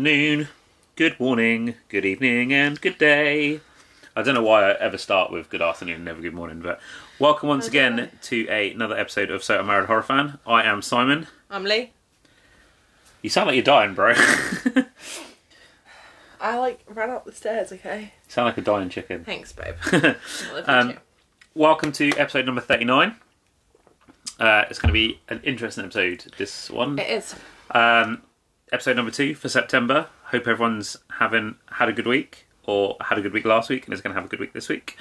Good afternoon, good morning, good evening, and good day. I don't know why I ever start with good afternoon and never good morning, but welcome once again to a, another episode of So I'm Married Horror Fan. I am Simon. I'm Lee. You sound like you're dying, bro. I like ran up the stairs, okay? sound like a dying chicken. Thanks, babe. I you Um. Welcome to episode number 39. Uh, it's going to be an interesting episode, this one. It is. Um, episode number two for September. Hope everyone's having had a good week or had a good week last week and is going to have a good week this week.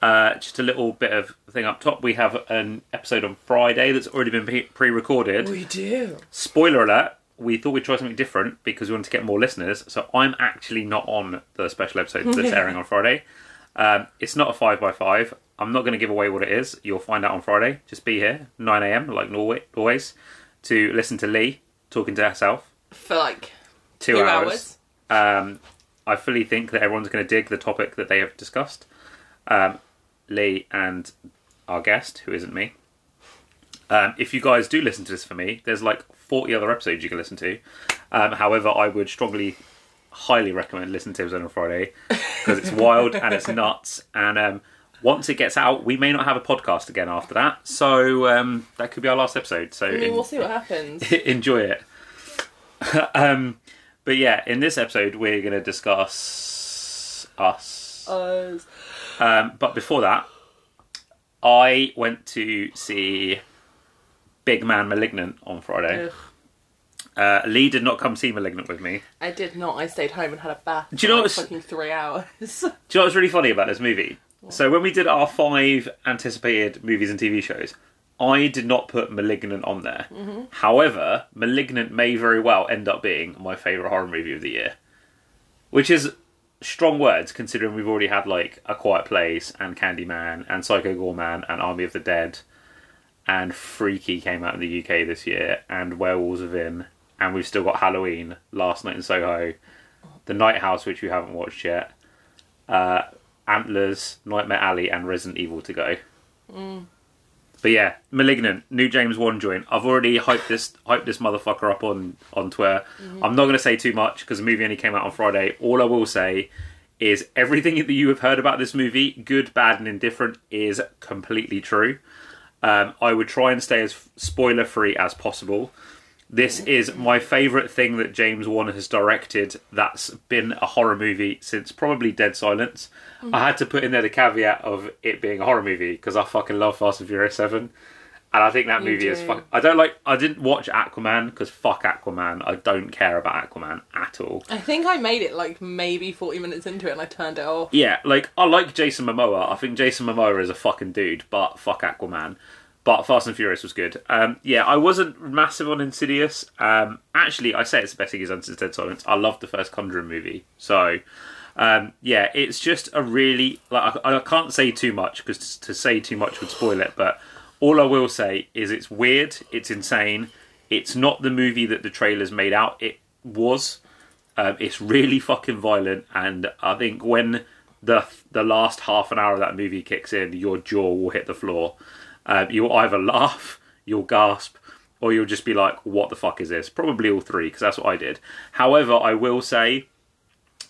Uh, just a little bit of thing up top. We have an episode on Friday that's already been pre- pre-recorded. We do. Spoiler alert: We thought we'd try something different because we wanted to get more listeners. So I'm actually not on the special episode that's airing on Friday. Um, it's not a five by five. I'm not going to give away what it is. You'll find out on Friday. Just be here, 9 a.m. like Norway, always, to listen to Lee talking to herself For like two, two hours. hours. Um, I fully think that everyone's going to dig the topic that they have discussed. Um, Lee and our guest, who isn't me. Um, if you guys do listen to this for me, there's like 40 other episodes you can listen to. Um, however, I would strongly, highly recommend listening to it on a Friday because it's wild and it's nuts. And um, once it gets out, we may not have a podcast again after that. So um, that could be our last episode. So I mean, in- we'll see what happens. enjoy it. um, but yeah, in this episode, we're going to discuss us. Us. Um, but before that, I went to see Big Man Malignant on Friday. Ugh. Uh, Lee did not come see Malignant with me. I did not. I stayed home and had a bath. Do you know for like what's- fucking three hours? Do you know what's really funny about this movie? So when we did our five anticipated movies and TV shows, I did not put Malignant on there. However, Malignant may very well end up being my favourite horror movie of the year. Which is strong words considering we've already had like A Quiet Place and Candyman and Psycho Goreman and Army of the Dead and Freaky came out in the UK this year and Werewolves Within and we've still got Halloween, Last Night in Soho, The Night House which we haven't watched yet, uh, Antlers, Nightmare Alley, and Resident Evil to go. But yeah, Malignant, new James Wan joint. I've already hyped this hyped this motherfucker up on on Twitter. I'm not going to say too much because the movie only came out on Friday. All I will say is everything that you have heard about this movie, good, bad, and indifferent, is completely true. Um, I would try and stay as spoiler free as possible. This is my favourite thing that James Wan has directed that's been a horror movie since probably Dead Silence. Mm. I had to put in there the caveat of it being a horror movie because I fucking love Fast and Furious 7. And I think that You movie is do. fuck. I don't like. I didn't watch Aquaman because fuck Aquaman. I don't care about Aquaman at all. I think I made it like maybe 40 minutes into it and I turned it off. Yeah, like I like Jason Momoa. I think Jason Momoa is a fucking dude, but fuck Aquaman. But Fast and Furious was good. Um, yeah, I wasn't massive on Insidious. Um, actually, I say it's the best thing done since Dead Silence. I loved the first Conjuring movie. So, um, yeah, it's just a really like I, I can't say too much because to say too much would spoil it. But all I will say is it's weird. It's insane. It's not the movie that the trailers made out. It was. Um, it's really fucking violent, and I think when the the last half an hour of that movie kicks in, your jaw will hit the floor. Um, you'll either laugh, you'll gasp, or you'll just be like, "What the fuck is this?" Probably all three, because that's what I did. However, I will say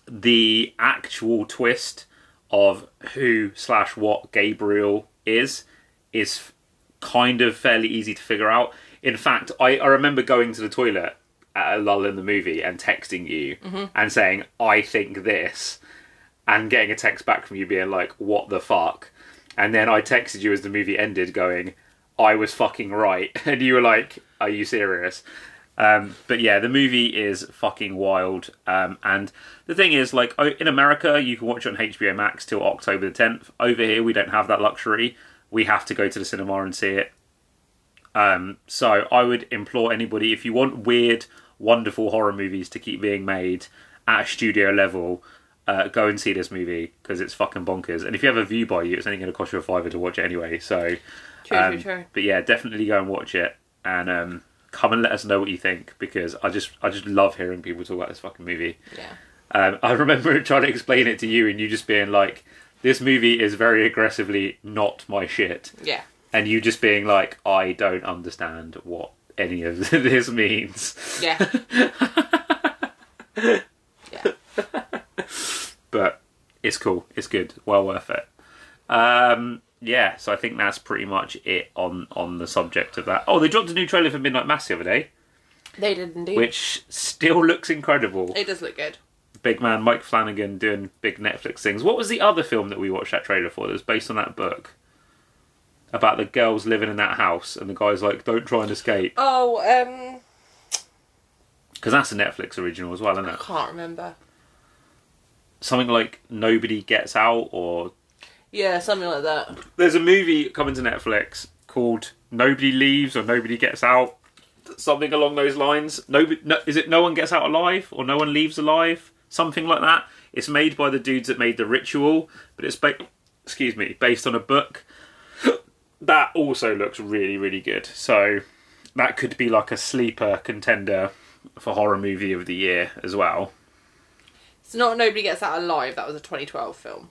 the actual twist of who slash what Gabriel is is kind of fairly easy to figure out. In fact, I, I remember going to the toilet at a lull in the movie and texting you and saying, I think this, and getting a text back from you being like, what the fuck? And then I texted you as the movie ended going, I was fucking right. And you were like, are you serious? Um, but yeah, the movie is fucking wild. Um, and the thing is, like, in America, you can watch it on HBO Max till October the 10th. Over here, we don't have that luxury. We have to go to the cinema and see it. Um, so I would implore anybody, if you want weird, wonderful horror movies to keep being made at a studio level, uh, go and see this movie because it's fucking bonkers. And if you have a view by you, it's only going to cost you a fiver to watch it anyway. So, True, um, true, true. but yeah, definitely go and watch it and um, come and let us know what you think because I just I just love hearing people talk about this fucking movie. Yeah. Um, I remember trying to explain it to you and you just being like, "This movie is very aggressively not my shit," Yeah. and you just being like, "I don't understand what any of this means." Yeah. it's cool. It's good. Well worth it. Um, yeah, so I think that's pretty much it on on the subject of that. Oh, they dropped a new trailer for Midnight Mass the other day, They did indeed. which still looks incredible. It does look good. Big man Mike Flanagan doing big Netflix things. What was the other film that we watched that trailer for that was based on that book? About the girls living in that house and the guy's like, don't try and escape. Oh, um, Because that's a Netflix original as well, isn't it? I can't remember. Something like Nobody Gets Out or. Yeah, something like that. There's a movie coming to Netflix called Nobody Leaves or Nobody Gets Out. Something along those lines. Nobody, no, is it No One Gets Out Alive or No One Leaves Alive? Something like that. It's made by the dudes that made The Ritual, but it's ba- excuse me, based on a book. that also looks really, really good. So that could be like a sleeper contender for horror movie of the year as well. It's not Nobody Gets Out Alive. That was a 2012 film.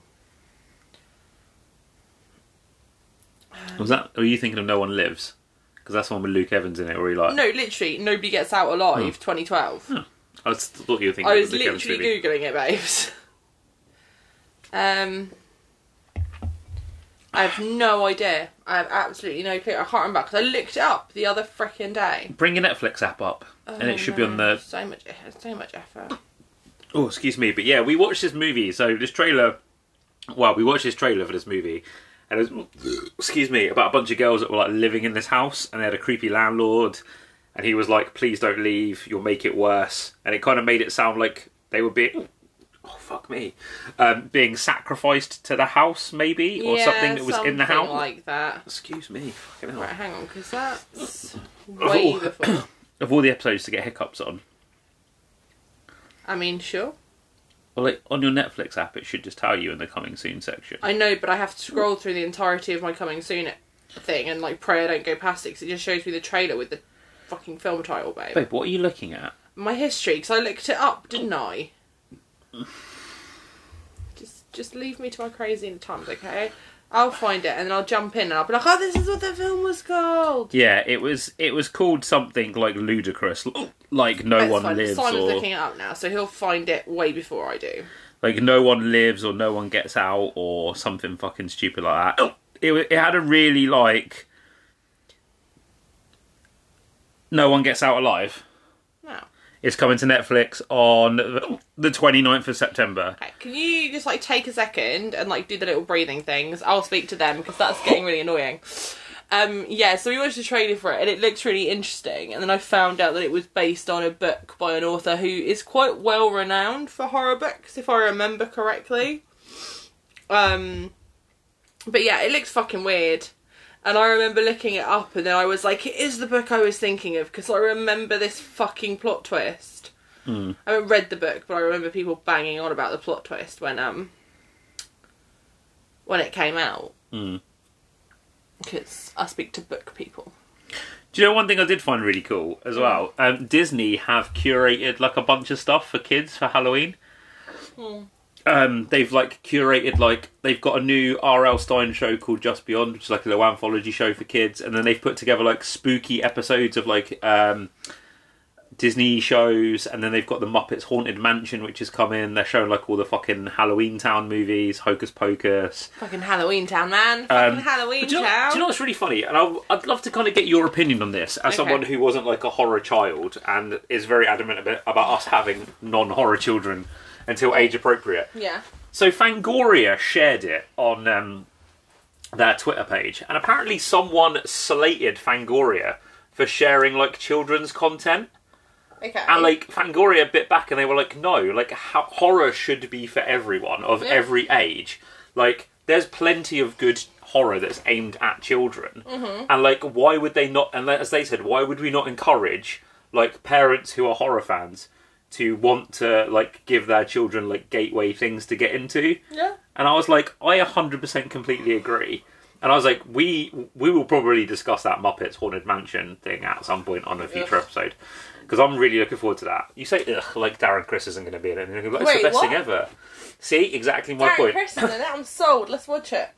Was that? Are you thinking of No One Lives? Because that's the one with Luke Evans in it, where he like. No, literally, Nobody Gets Out Alive, 2012. I was, thought you were thinking. I was the Luke Evans literally googling it, babes. Um, I have no idea. I have absolutely no clue. I can't remember because I looked it up the other freaking day. Bring your Netflix app up, and Oh, it should be on no. the. so much, so much effort. Oh, excuse me, but yeah, we watched this movie. So this trailer. Well, we watched this trailer for this movie, and it was, excuse me, about a bunch of girls that were like living in this house, and they had a creepy landlord, and he was like, "Please don't leave. You'll make it worse." And it kind of made it sound like they were being. Oh fuck me, um, being sacrificed to the house, maybe, or yeah, something that was in the something house. like that. Excuse me, fucking hell. Right, hang on, because that's way Oh. before. Of all the episodes to get hiccups on, I mean, sure. well, like, on your Netflix app, it should just tell you in the coming soon section. I know, but I have to scroll through the entirety of my coming soon thing and like pray I don't go past it because it just shows me the trailer with the fucking film title, babe. Babe, what are you looking at? My history, because I looked it up, didn't I? Just, just leave me to my crazy times, okay? I'll find it and then I'll jump in and I'll be like, "Oh, this is what the film was called." Yeah, it was it was called something like ludicrous, like no That's one fine. lives Simon's or looking it up now, so he'll find it way before I do. like no one lives or no one gets out or something fucking stupid like that. Oh, It it had a really like no one gets out alive. Now, It's coming to Netflix on the- oh, the 29th of September. okay, can you just like take a second and like do the little breathing things? I'll speak to them because that's getting really annoying. Um, yeah, so we watched the trailer for it and it looks really interesting. And then I found out that it was based on a book by an author who is quite well renowned for horror books, if I remember correctly. Um, but yeah, it looks fucking weird. And I remember looking it up and then I was like, it is the book I was thinking of because I remember this fucking plot twist. I haven't read the book, but I remember people banging on about the plot twist when um when it came out. Mm. Because I speak to book people. Do you know one thing I did find really cool as well? Um, Disney have curated like a bunch of stuff for kids for Halloween. Um, they've like curated like they've got a new R.L. Stine show called Just Beyond, which is like a little anthology show for kids, and then they've put together like spooky episodes of like um, Disney shows, and then they've got the Muppets Haunted Mansion, which is coming. They're showing like all the fucking Halloween Town movies, Hocus Pocus. Fucking Halloween Town, man. Fucking Um, Halloween do, you know, Town. do you know what's really funny? And I, I'd love to kind of get your opinion on this as Okay. someone who wasn't like a horror child and is very adamant about, about us having non-horror children until age appropriate. yeah. So Fangoria shared it on um, their Twitter page, and apparently someone slated Fangoria for sharing like children's content. Okay. And like Fangoria bit back, and they were like, "No, like ho- horror should be for everyone of Yeah. every age. Like, there's plenty of good horror that's aimed at children, Mm-hmm. and like, why would they not? And as they said, why would we not encourage like parents who are horror fans to want to like give their children like gateway things to get into?" yeah. And I was like, I 100% completely agree. And I was like, we we will probably discuss that Muppets Haunted Mansion thing at some point on a future Ugh. episode because I'm really looking forward to that. You say, ugh, like Darren Criss isn't going to be in it. And like, it's Wait, the best what? thing ever. See, exactly my Darren point. Criss is in it. I'm sold. Let's watch it.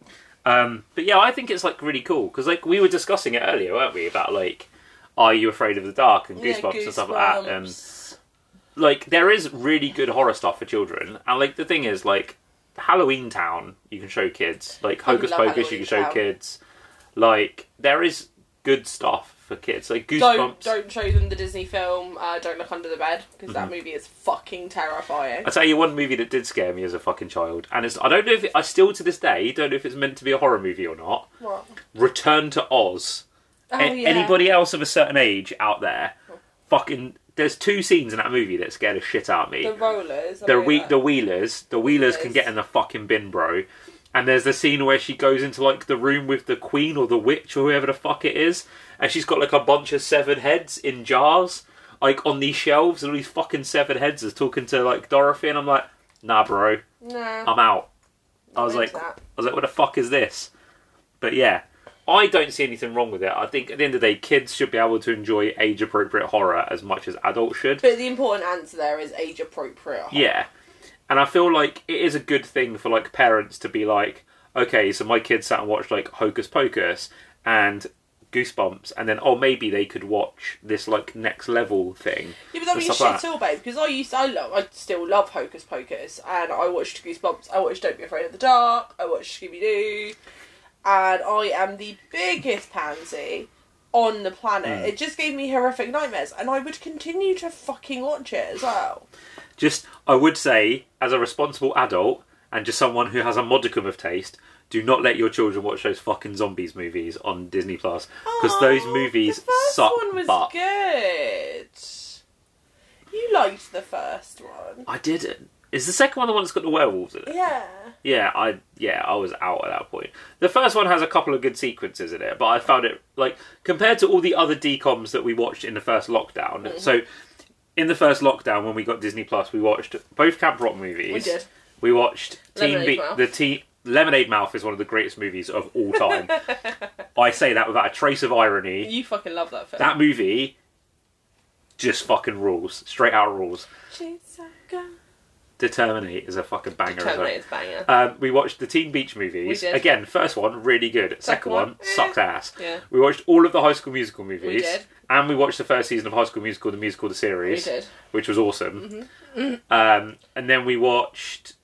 Um, but yeah, I think it's like really cool because like we were discussing it earlier, weren't we? About like, are you afraid of the dark and goosebumps and stuff like that. And Goosebumps. like there is really good horror stuff for children and like the thing is like Halloween Town you can show kids. Like Hocus love Pocus you Halloween can show Town. kids. Like there is good stuff for kids. Like Goosebumps. Don't don't show them the Disney film. Uh, don't look under the bed because Mm-hmm. that movie is fucking terrifying. I tell you one movie that did scare me as a fucking child, and it's I don't know if it, I still to this day don't know if it's meant to be a horror movie or not. What? Return to Oz. Oh A- yeah. Anybody else of a certain age out there, fucking. There's two scenes in that movie that scared the shit out of me. The rollers. I the know we- that. the wheelers, the wheelers can Wheelers. get in the fucking bin, bro. And there's the scene where she goes into like the room with the queen or the witch or whoever the fuck it is, and she's got like a bunch of severed heads in jars, like on these shelves, and all these fucking severed heads is talking to like Dorothy, and I'm like, nah, bro, Nah. I'm out. I was like, into I was like, what the fuck is this? But yeah, I don't see anything wrong with it. I think at the end of the day, kids should be able to enjoy age appropriate horror as much as adults should. But the important answer there is age appropriate. Yeah. And I feel like it is a good thing for like parents to be like, okay, so my kids sat and watched like Hocus Pocus and Goosebumps, and then oh maybe they could watch this like next level thing. Yeah, but that and means stuff shit like still, babe. Because I used, I love, I still love Hocus Pocus, and I watched Goosebumps. I watched Don't Be Afraid of the Dark. I watched Scooby Doo, and I am the biggest pansy on the planet. Mm. It just gave me horrific nightmares, and I would continue to fucking watch it as well. Just I would say, as a responsible adult and just someone who has a modicum of taste, do not let your children watch those fucking zombies movies on Disney Plus because those movies the first suck one was butt. good. You liked the first one, I didn't. Is the second one the one that's got the werewolves in it? yeah. Yeah, I yeah, I was out at that point. The first one has a couple of good sequences in it, but I found it like compared to all the other DCOMs that we watched in the first lockdown. Mm-hmm. So in the first lockdown when we got Disney Plus, we watched both Camp Rock movies. We did. We watched Team Lemonade Be- Mouth. the Teen Lemonade Mouth is one of the greatest movies of all time. I say that without a trace of irony. You fucking love that film. That movie just fucking rules. Straight out rules. She's a girl. Determinate is a fucking banger. as well. Terminator's banger. Um, we watched the Teen Beach movies. We did. Again, first one really good. Second, one, one, eh. sucks ass. Yeah. We watched all of the High School Musical movies. We did. And we watched the first season of High School Musical, the musical, the We series, did. which was awesome. Mm-hmm. Um, and then we watched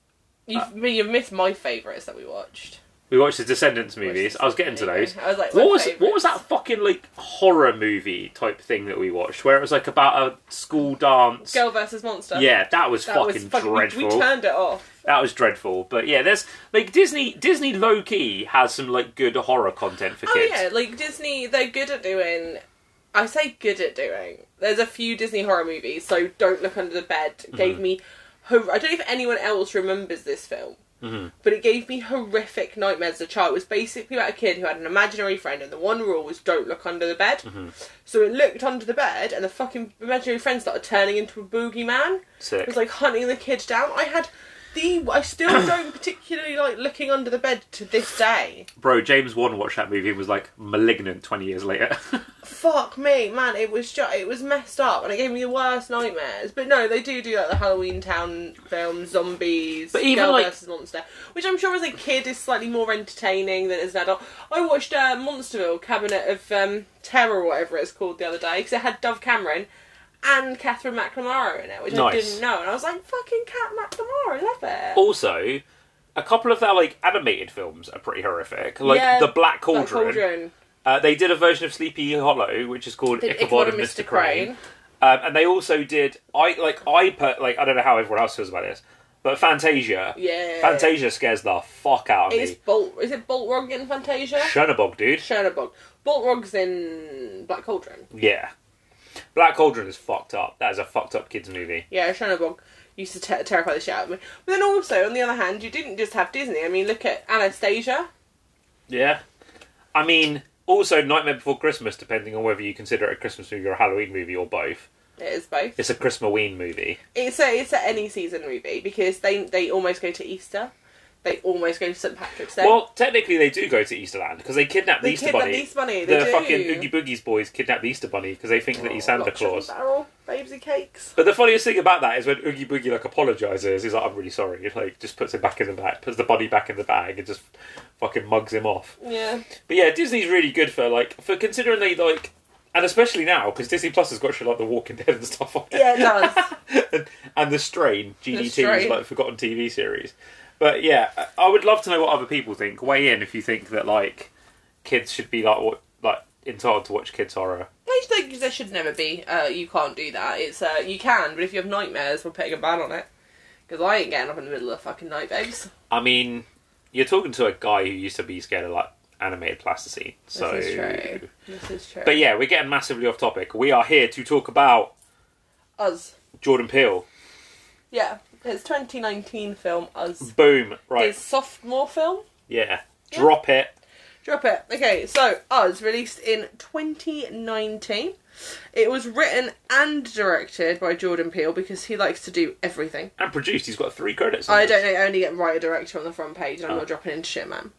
You've, you've missed my favourites that we watched. We watched the Descendants movies. I was getting to those. I was like, What was what was that fucking like horror movie type thing that we watched where it was like about a school dance? Girl versus Monster. Yeah, that was that fucking was fucking. dreadful. We, we turned it off. That was dreadful. But yeah, there's like Disney. Disney low key has some like good horror content for Oh kids. Oh yeah, like Disney, they're good at doing. I say good at doing. There's a few Disney horror movies, so Don't Look Under the Bed Mm-hmm. gave me. hor- I don't know if anyone else remembers this film, Mhm. but it gave me horrific nightmares as a child. It was basically about a kid who had an imaginary friend, and the one rule was don't look under the bed. Mm-hmm. So it looked under the bed, and the fucking imaginary friend started turning into a boogeyman. Sick. It was like hunting the kid down. I had the. I still don't particularly like looking under the bed to this day. Bro, James Wan watched that movie and was like malignant 20 years later. Fuck me, man! It was just it was messed up, and it gave me the worst nightmares. But no, they do do like the Halloween Town film, zombies, But even, Girl like- versus Monster, which I'm sure as a kid is slightly more entertaining than as an adult. I watched uh, Monsterville Cabinet of um, Terror, or whatever it's called, the other day because it had Dove Cameron and Katherine McNamara in it, which I didn't know, and I was like, "Fucking Cat McNamara, I love it." also, a couple of their like animated films are pretty horrific. Like Yeah, The Black Black Cauldron. Cauldron. Uh, they did a version of Sleepy Hollow, which is called Did Ichabod, and Mr. Crane. Um, and they also did I like I put like I don't know how everyone else feels about this, but Fantasia. Yeah. Fantasia scares the fuck out of It's me. Bolt. Is it Bolt Boltrog in Fantasia? Chernabog, dude. Chernabog. Boltrog's in Black Cauldron. Yeah. Black Cauldron is fucked up. That is a fucked up kids movie. Yeah, Chernabog used to ter- terrify the shit out of me. But then also, on the other hand, you didn't just have Disney. I mean, look at Anastasia. Yeah. I mean, also Nightmare Before Christmas, depending on whether you consider it a Christmas movie or a Halloween movie or both. It is both. It's a Christmaween movie. It's a it's a any season movie because they they almost go to Easter. They almost go to St Patrick's Day. Well, technically they do go to Easterland because they kidnap the they Easter kidnap Bunny. the Easter Bunny. They the do. fucking Oogie Boogie's boys kidnap the Easter Bunny because they think that he's oh, Santa Lock, shock, Claus. Barrel, babes and cakes. But the funniest thing about that is when Oogie Boogie like apologizes, he's like, "I'm really sorry." He, like just puts it back in the bag, puts the bunny back in the bag, and just fucking mugs him off. Yeah. But yeah, Disney's really good for like for considering they like, and especially now because Disney Plus has got shit like The Walking Dead and stuff on it. Yeah, it does. and, and the Strain, GDT's Strain. like forgotten TV series. But yeah, I would love to know what other people think. Weigh in if you think that like kids should be like what like entitled to watch kids horror. I think there should never be. Uh, you can't do that. It's uh, you can, but if you have nightmares, we're putting a ban on it. Because I ain't getting up in the middle of the fucking night, babes. I mean, you're talking to a guy who used to be scared of like animated plasticine. So, This is true. This is true. but yeah, we're getting massively off topic. We are here to talk about Us. Jordan Peele. Yeah. It's 2019 film Us. Boom. Right. It's sophomore film. Yeah. Drop it. Drop it. Okay, so Us released in 2019. It was written and directed by Jordan Peele because he likes to do everything. And produced. He's got three credits. on I this. don't know, only get writer director on the front page, and I'm Oh. not dropping into shit, man.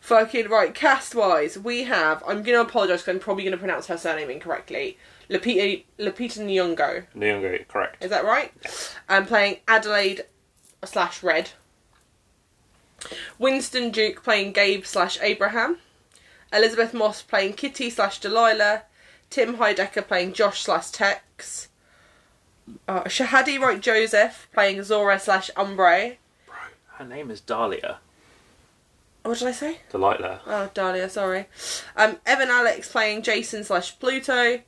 Fucking right, cast wise, we have. I'm gonna apologise because I'm probably gonna pronounce her surname incorrectly. Lupita, Lupita Nyong'o, Nyong'o, correct. is that right? I'm playing Adelaide slash Red. Winston Duke playing Gabe slash Abraham. Elisabeth Moss playing Kitty slash Delilah. Tim Heidecker playing Josh slash Tex. Uh, Shahadi Wright Joseph playing Zora slash Umbrae. Bro, her name is Dahlia. What did I say? Delilah. Oh, Dahlia, sorry. Um, Evan Alex playing Jason slash Pluto.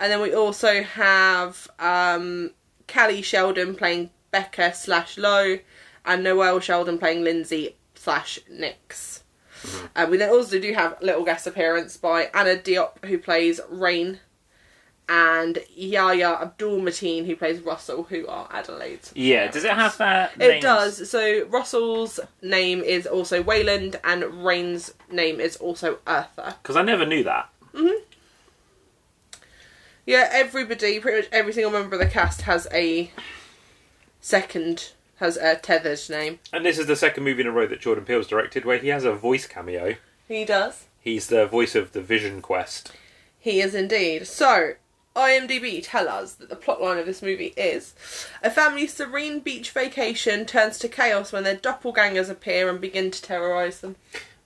And then we also have um, Cali Sheldon playing Becca slash Lowe. And Noelle Sheldon playing Lindsay slash Nix. Um, we then also do have little guest appearance by Anna Diop, who plays Rain. And Yahya Abdul Mateen, who plays Russell, who are Adelaide's. Yeah, does it have that? It does. So Russell's name is also Weyland, and Rain's name is also Eartha. Because I never knew that. Yeah, everybody, pretty much every single member of the cast has a second, has a tethered name. And this is the second movie in a row that Jordan Peele's directed where he has a voice cameo. He does. He's the voice of the Vision Quest. He is indeed. So, IMDb tell us that the plotline of this movie is a family's serene beach vacation turns to chaos when their doppelgangers appear and begin to terrorise them.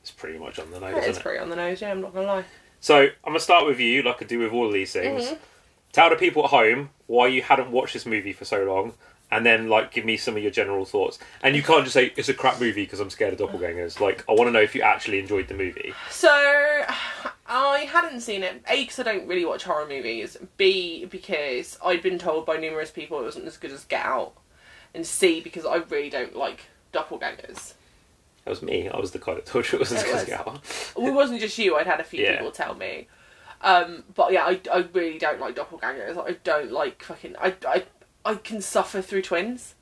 It's pretty much on the nose, It is isn't it? pretty on the nose, yeah, I'm not gonna lie. So I'm gonna start with you, like I do with all of these things. Mm-hmm. Tell the people at home why you hadn't watched this movie for so long, and then like give me some of your general thoughts. And you can't just say it's a crap movie because I'm scared of doppelgangers. Like I want to know if you actually enjoyed the movie. So, I hadn't seen it. A, because I don't really watch horror movies. B, because I'd been told by numerous people it wasn't as good as Get Out. And C, because I really don't like doppelgangers. That was me. I was the guy that told you it was as good as was. Gower. Well, it wasn't just you, I'd had a few Yeah. people tell me. Um, but yeah, I, I really don't like doppelgangers. I don't like fucking. I, I, I can suffer through twins.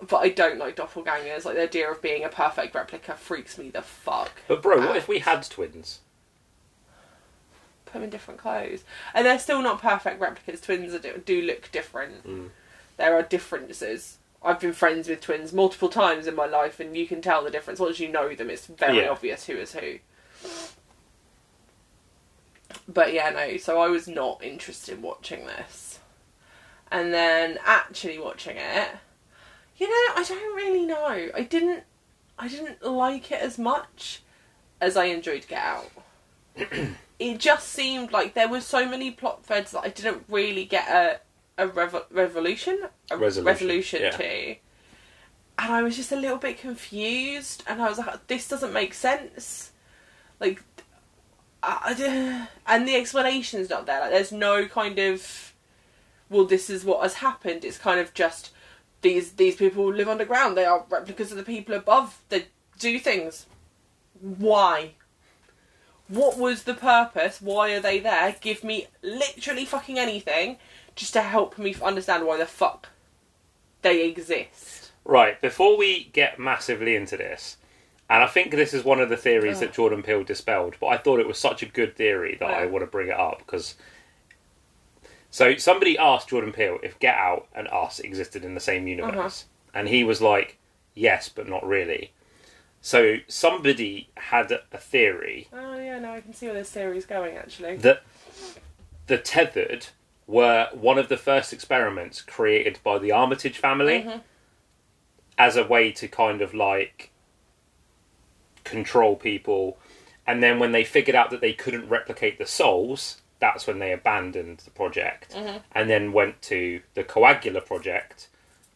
But I don't like doppelgangers. Like the idea of being a perfect replica freaks me the fuck. But bro, what if we had twins? put them in different clothes, and they're still not perfect replicas. Twins are, do, do look different. Mm. There are differences. I've been friends with twins multiple times in my life, and you can tell the difference once you know them. It's very Yeah. obvious who is who. But yeah, no. So I was not interested in watching this, and then actually watching it, you know, I don't really know. I didn't. I didn't like it as much as I enjoyed Get Out. it just seemed like there were so many plot threads that I didn't really get a a revo- revolution, a Resolution, resolution yeah. to. And I was just a little bit confused, and I was like, "This doesn't make sense." Like, And the explanation's not there. Like, there's no kind of, well, this is what has happened. It's kind of just these these people live underground. They are replicas of the people above. They do things. Why? What was the purpose? Why are they there? Give me literally fucking anything just to help me understand why the fuck they exist. Right, before we get massively into this, and I think this is one of the theories Oh. that Jordan Peele dispelled, but I thought it was such a good theory that I want to bring it up because. So somebody asked Jordan Peele if Get Out and Us existed in the same universe, and he was like, "Yes, but not really." So somebody had a theory Oh yeah, no, I can see where this theory is going actually. that the tethered were one of the first experiments created by the Armitage family Mhm. as a way to kind of like control people. And then when they figured out that they couldn't replicate the souls, that's when they abandoned the project Mhm. and then went to the Coagula project,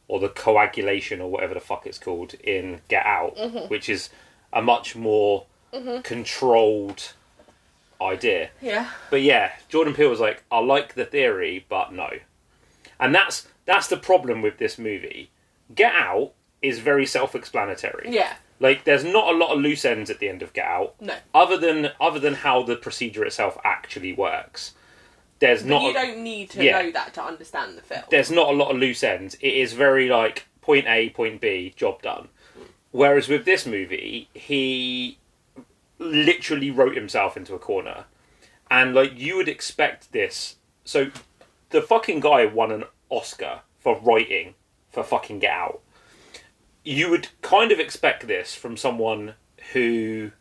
or the coagulation or whatever the fuck it's called in Get Out, which is a much more controlled idea. Yeah. But yeah, Jordan Peele was like, I like the theory, but no. And that's that's the problem with this movie. Get Out is very self-explanatory. Yeah. Like there's not a lot of loose ends at the end of Get Out. No. Other than other than how the procedure itself actually works. There's But not you a- don't need to Yeah. know that to understand the film. there's not a lot of loose ends. It is very like point A, point B, job done. Whereas with this movie, he literally wrote himself into a corner. And like you would expect this. So the fucking guy won an Oscar for writing for fucking Get Out. You would kind of expect this from someone who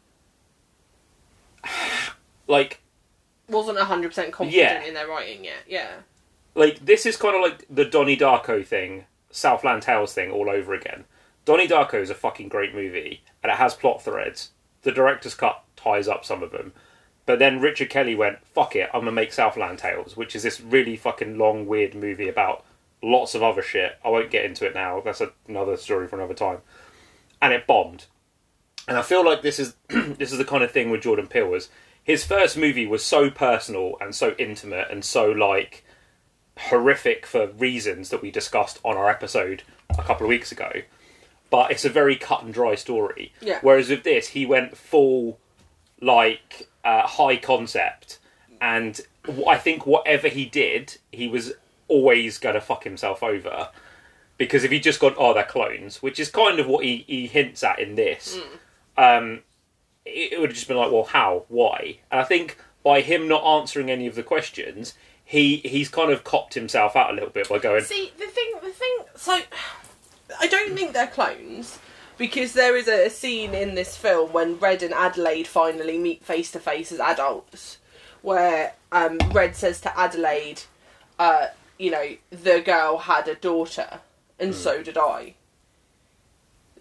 like Wasn't hundred percent confident Yeah. in their writing yet. Yeah. like this is kind of like the Donnie Darko thing, Southland Tales thing all over again. Donnie Darko is a fucking great movie, and it has plot threads. The director's cut ties up some of them, but then Richard Kelly went, "Fuck it, I'm gonna make Southland Tales," which is this really fucking long, weird movie about lots of other shit. I won't get into it now. That's another story for another time. And it bombed. And I feel like this is this is the kind of thing with Jordan Peele was his first movie was so personal and so intimate and so like horrific for reasons that we discussed on our episode a couple of weeks ago. But it's a very cut and dry story. Yeah. Whereas with this, he went full like uh, high concept, and I think whatever he did, he was always going to fuck himself over. Because if he just gone, oh, they're clones, which is kind of what he, he hints at in this, um, it, it would have just been like, well, how, why? And I think by him not answering any of the questions, he he's kind of copped himself out a little bit by going, See the thing, the thing. So, I don't think they're clones because there is a, scene in this film when Red and Adelaide finally meet face to face as adults, where um, Red says to Adelaide, uh, "You know, the girl had a daughter, and hmm. so did I.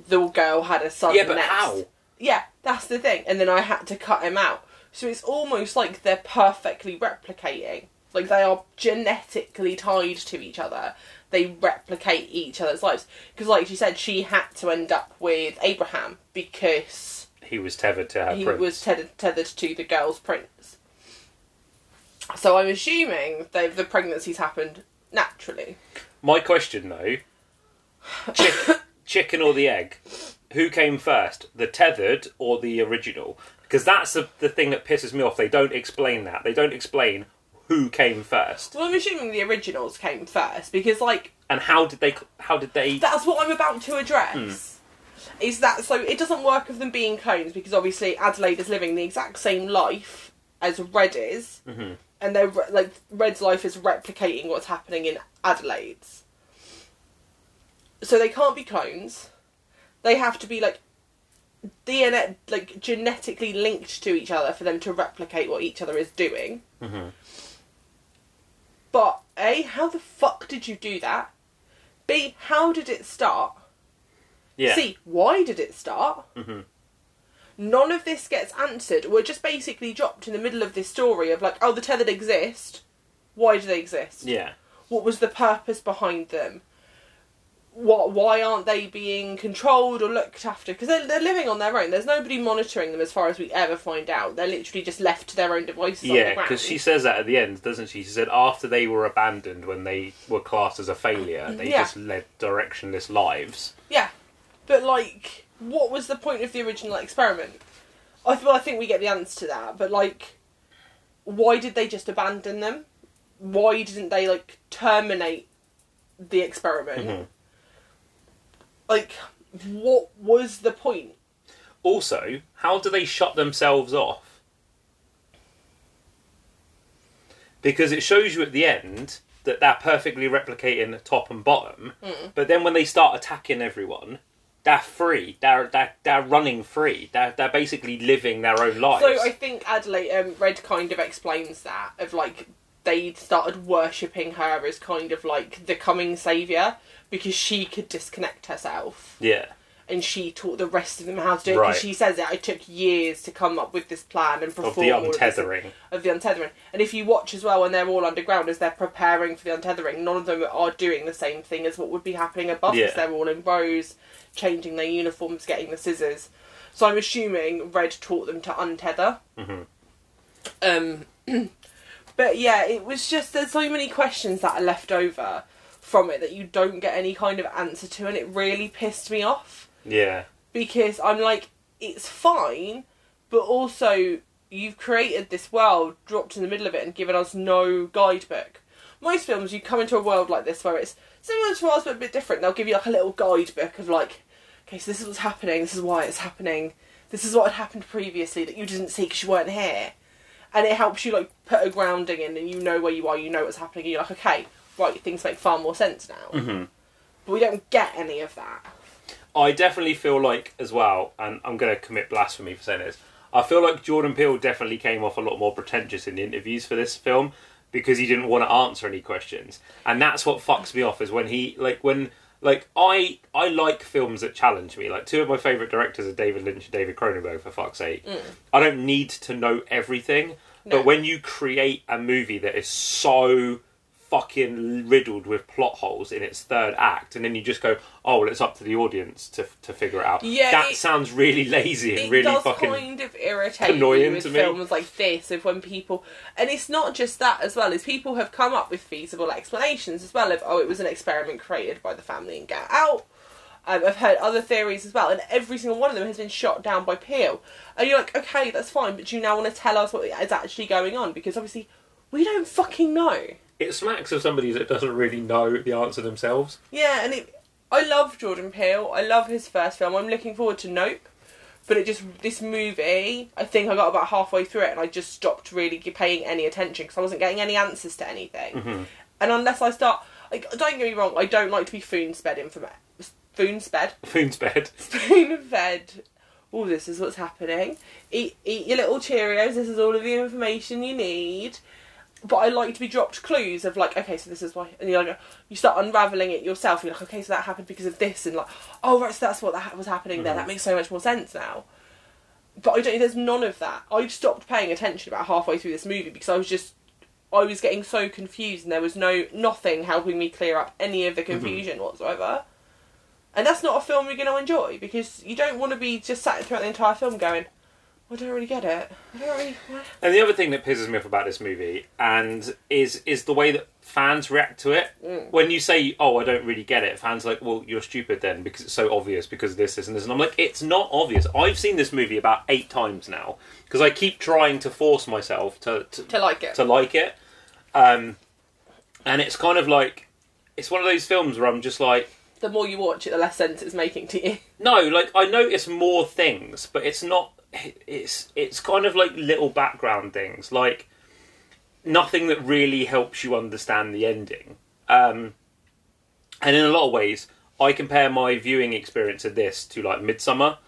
The girl had a son. yeah, but next. how? Yeah, that's the thing. And then I had to cut him out. So it's almost like they're perfectly replicating. Like they are genetically tied to each other. They replicate each other's lives. Because, like she said, she had to end up with Abraham because He was tethered to her he prince. was tethered, tethered to the girl's prince. So I'm assuming that the pregnancies happened naturally. My question though, chick, chicken or the egg? Who came first, the tethered or the original? Because that's the, the thing that pisses me off. They don't explain that. They don't explain who came first Well, I'm assuming the originals came first because, like, and how did they how did they that's what I'm about to address. Is that so? It doesn't work of them being clones because obviously Adelaide is living the exact same life as Red is, Mhm. And they're like Red's life is replicating what's happening in Adelaide's. So they can't be clones. They have to be like DNA, like genetically linked to each other for them to replicate what each other is doing. Mhm. But A, how the fuck did you do that? B, how did it start? yeah C, why did it start? Mhm. None of this gets answered. We're just basically dropped in the middle of this story of like, oh, the tethered exist. Why do they exist? yeah What was the purpose behind them? What? Why aren't they being controlled or looked after? Because they're, they're living on their own. There's nobody monitoring them as far as we ever find out. They're literally just left to their own devices yeah because she says that at the end, doesn't she? She said after they were abandoned when they were classed as a failure, mm-hmm. they Yeah. just led directionless lives. Yeah, but like, what was the point of the original experiment? I th- well, I think we get the answer to that. But like, why did they just abandon them? Why didn't they like terminate the experiment? Mhm. Like, what was the point? Also, how do they shut themselves off? Because it shows you at the end that they're perfectly replicating top and bottom, but then when they start attacking everyone, they're free. They're they're, they're running free. They're they're basically living their own lives. So I think Adelaide um, Red kind of explains that of like they started worshipping her as kind of like the coming savior because she could disconnect herself. yeah, and she taught the rest of them how to do it. Right. Because she says it, it took years to come up with this plan and perform Of the all of this- untethering. of the untethering. And if you watch as well, when they're all underground as they're preparing for the untethering, none of them are doing the same thing as what would be happening above. Yeah. They're all in rows, changing their uniforms, getting the scissors. So I'm assuming Red taught them to untether. Mhm. Um, but yeah, it was just there's so many questions that are left over from it that you don't get any kind of answer to, and it really pissed me off Yeah. because I'm like, it's fine, but also you've created this world, dropped in the middle of it, and given us no guidebook. Most films, you come into a world like this where it's similar to ours but a bit different. They'll give you like a little guidebook of like, okay, so this is what's happening, this is why it's happening, this is what had happened previously that you didn't see because you weren't here, and it helps you like put a grounding in, and you know where you are, you know what's happening, and you're like, okay, right, things make far more sense now. Mhm. But we don't get any of that. I definitely feel like, as well, and I'm going to commit blasphemy for saying this. I feel like Jordan Peele definitely came off a lot more pretentious in the interviews for this film because he didn't want to answer any questions, and that's what fucks me off. Is when he like when like I I like films that challenge me. Like two of my favorite directors are David Lynch and David Cronenberg. For fuck's sake, mm. I don't need to know everything. No. But when you create a movie that is so fucking riddled with plot holes in its third act, and then you just go, "Oh, well, it's up to the audience to to figure it out." Yeah, that it- sounds really lazy and really does fucking. kind of irritate annoying with to me. films like this of when people and it's not just that as well as people have come up with feasible explanations as well of oh it was an experiment created by the family and get out um, I've heard other theories as well and every single one of them has been shot down by Peele and you're like okay that's fine but you now want to tell us what is actually going on because obviously we don't fucking know It smacks of somebody that doesn't really know the answer themselves. yeah, and it, I love Jordan Peele. I love his first film. I'm looking forward to Nope. But it just this movie, I think I got about halfway through it and I just stopped really paying any attention because I wasn't getting any answers to anything. Mm-hmm. And unless I start, like, don't get me wrong, I don't like to be spoon sped information. Spoon sped, Foon's bed. spoon fed. Oh, this is what's happening. Eat, eat your little Cheerios. This is all of the information you need. But I like to be dropped clues of like, okay, so this is why, and you're like, you start unraveling it yourself. You're like, okay, so that happened because of this, and like, oh right, so that's what that was happening there. That mm-hmm. makes so much more sense now. But I don't. There's none of that. I stopped paying attention about halfway through this movie because I was just, I was getting so confused, and there was no nothing helping me clear up any of the mm-hmm. confusion whatsoever. And that's not a film you're going to enjoy because you don't want to be just sat throughout the entire film going, I don't really get it. I don't really. And the other thing that pisses me off about this movie and is is the way that fans react to it. When you say, "Oh, I don't really get it," fans are like, "Well, you're stupid then because it's so obvious because this, this, and this." And I'm like, "It's not obvious. I've seen this movie about eight times now because I keep trying to force myself to to, To like it. to like it." Um, and it's kind of like it's one of those films where I'm just like, the more you watch it, the less sense it's making to you. no, like I notice more things, but it's not. It's it's kind of like little background things, like nothing that really helps you understand the ending. Um, and in a lot of ways, I compare my viewing experience of this to like Midsommar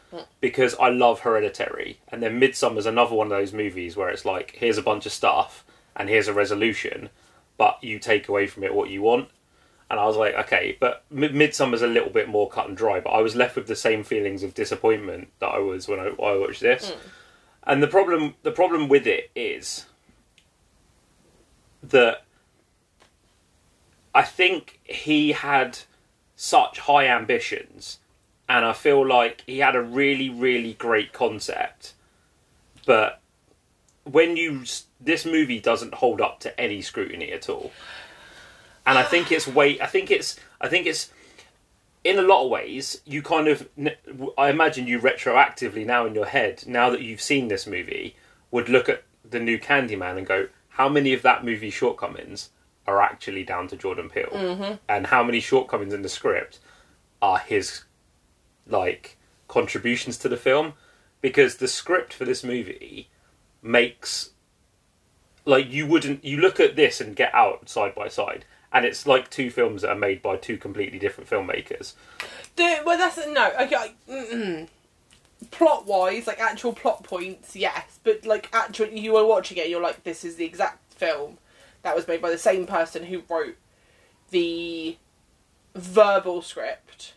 because I love Hereditary, and then Midsommar's another one of those movies where it's like here's a bunch of stuff and here's a resolution, but you take away from it what you want. And I was like, okay, but Mid- Midsommar's a little bit more cut and dry, but I was left with the same feelings of disappointment that I was when I, I watched this. Hmm. And the problem, the problem with it is that I think he had such high ambitions, and I feel like he had a really, really great concept, but when you this movie doesn't hold up to any scrutiny at all and I think it's way. I think it's. I think it's. In a lot of ways, you kind of. I imagine you retroactively now in your head, now that you've seen this movie, would look at the new Candyman and go, "How many of that movie's shortcomings are actually down to Jordan Peele, mm-hmm. and how many shortcomings in the script are his, like, contributions to the film?" Because the script for this movie makes like you wouldn't you look at this and get out side by side and it's like two films that are made by two completely different filmmakers The, well, that's no. Okay, plot wise, like actual plot points, yes, but like actually, you are watching it, you're like, this is the exact film that was made by the same person who wrote the verbal script.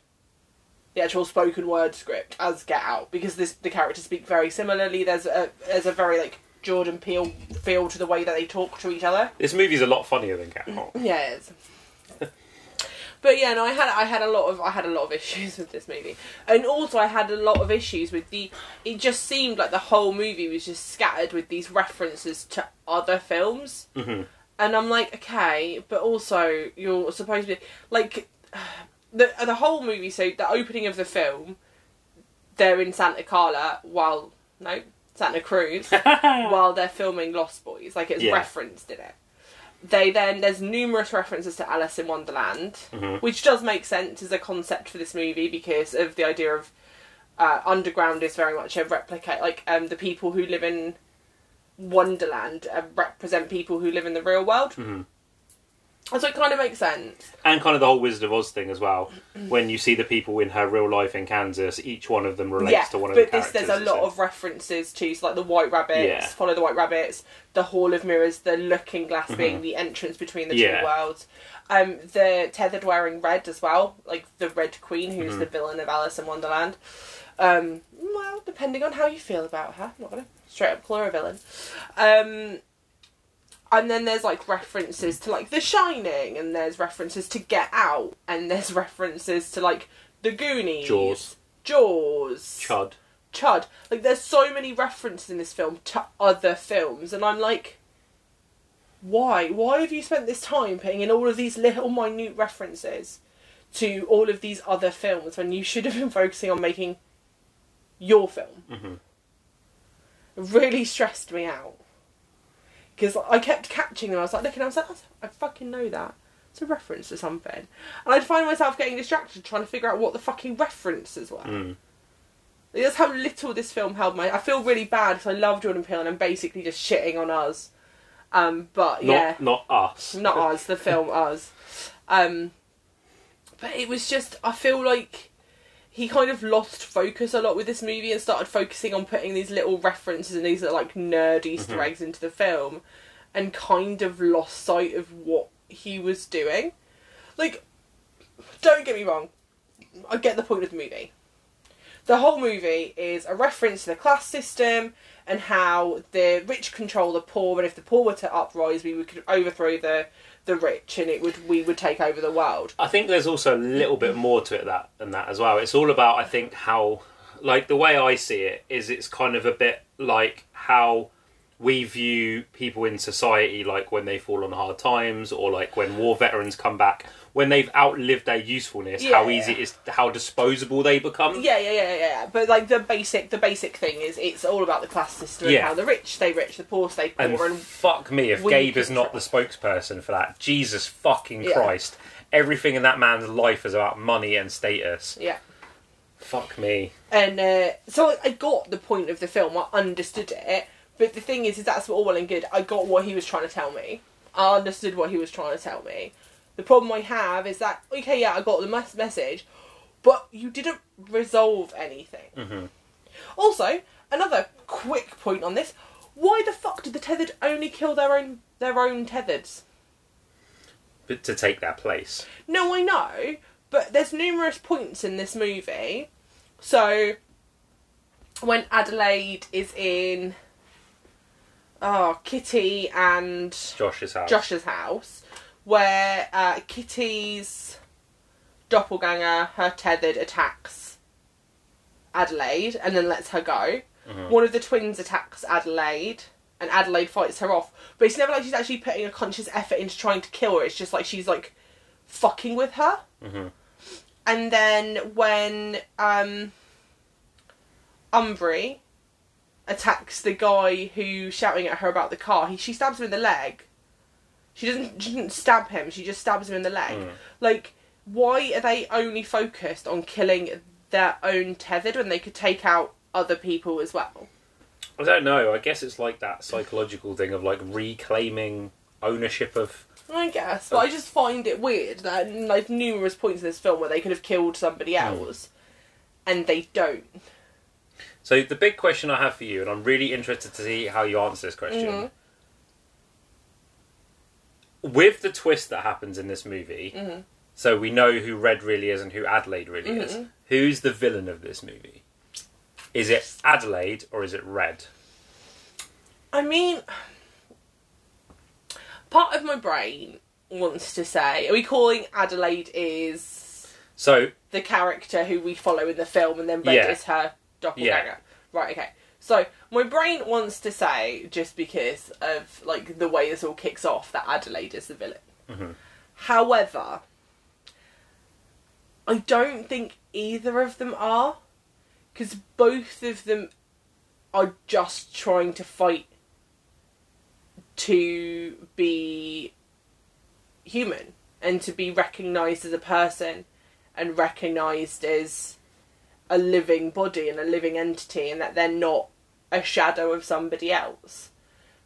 the actual spoken word script as Get Out because this the characters speak very similarly. There's a there's a very like Jordan Peele feel to the way that they talk to each other. This movie's a lot funnier than Get Out. Yeah, it is. but yeah, no, I had I had a lot of I had a lot of issues with this movie, and also I had a lot of issues with the. It just seemed like the whole movie was just scattered with these references to other films, Mhm. and I'm like, okay, but also you're supposed to be like the the whole movie. So the opening of the film, they're in Santa Carla while no Santa Cruz while they're filming Lost Boys. Like it's Yeah. referenced in it. They then there's numerous references to Alice in Wonderland, Mhm. which does make sense as a concept for this movie because of the idea of uh, underground is very much a replicate. Like um, the people who live in Wonderland uh, represent people who live in the real world. Mhm. And so it kind of makes sense. And kind of the whole Wizard of Oz thing as well. When you see the people in her real life in Kansas, each one of them relates yeah, to one of but the this characters. there's a lot of references to so like the White Rabbits, Yeah. follow the White Rabbits, the Hall of Mirrors, the Looking Glass being the entrance between the Mm-hmm. Yeah. two worlds. Um, the tethered wearing red as well, like the Red Queen, who's Mm-hmm. the villain of Alice in Wonderland. Um, well, depending on how you feel about her, I'm not gonna straight up call her a villain. Um, and then there's like references to like The Shining, and there's references to Get Out, and there's references to like The Goonies, Jaws. Jaws, Chud. Chud. Like, there's so many references in this film to other films, and I'm like, why? Why have you spent this time putting in all of these little minute references to all of these other films when you should have been focusing on making your film? Mhm. It really stressed me out. Because I kept catching them, I was like looking, I was like, I fucking know that. It's a reference to something. And I'd find myself getting distracted trying to figure out what the fucking references were. Mm. That's how little this film held my. I feel really bad because I love Jordan Peele and I'm basically just shitting on us. Um, but Not, yeah, not us. not us, the film us. Um, but it was just. I feel like he kind of lost focus a lot with this movie and started focusing on putting these little references and these like nerd Easter mm-hmm. eggs into the film, and kind of lost sight of what he was doing. Like, don't get me wrong, I get the point of the movie. The whole movie is a reference to the class system and how the rich control the poor, and if the poor were to uprise, we could overthrow the the rich, and it would we would take over the world. I think there's also a little bit more to it that than that as well. It's all about I think how like the way I see it is it's kind of a bit like how we view people in society like when they fall on hard times or like when war veterans come back when they've outlived their usefulness how Yeah. easy it is how disposable they become Yeah, yeah, yeah, yeah. But like the basic, the basic thing is it's all about the class system Yeah. and how the rich stay rich, the poor stay poor, and and, fuck me if Gabe is not the spokesperson for that Jesus fucking Yeah. Christ everything in that man's life is about money and status yeah. fuck me And uh, so I- I got the point of the film. I understood it. But the thing is, is that's all well and good. I got what he was trying to tell me. I understood what he was trying to tell me. The problem I have is that okay, yeah, I got the mes- message, but you didn't resolve anything. Mhm. Also, another quick point on this: why the fuck did the tethered only kill their own their own tethereds? but to take their place No, I know, but there's numerous points in this movie. So, when Adelaide is in, oh, Kitty and Josh's house Josh's house, where uh, Kitty's doppelganger, her tethered, attacks Adelaide and then lets her go. Mhm. One of the twins attacks Adelaide, and Adelaide fights her off. But it's never like she's actually putting a conscious effort into trying to kill her. It's just like she's like fucking with her. Mhm. And then when um, Umbrae attacks the guy who's shouting at her about the car, he she stabs him in the leg. She doesn't she doesn't stab him. She just stabs him in the leg. Mm. Like, why are they only focused on killing their own tethered when they could take out other people as well? I don't know. I guess it's like that psychological thing of like reclaiming ownership of. I guess, but I just find it weird that like numerous points in this film where they could have killed somebody else, and they don't. So the big question I have for you, and I'm really interested to see how you answer this question. Mhm. With the twist that happens in this movie, Mhm. So we know who Red really is and who Adelaide really is. Mm-hmm. Who's the villain of this movie? Is it Adelaide or is it Red? I mean, part of my brain wants to say, are we calling Adelaide is So the character who we follow in the film, and then Red Yeah. is her doppelganger? Yeah. Right. Okay. So my brain wants to say, just because of like the way this all kicks off, that Adelaide is the villain. Mm-hmm. However, I don't think either of them are, because both of them are just trying to fight to be human and to be recognized as a person and recognized as a living body and a living entity and that they're not a shadow of somebody else.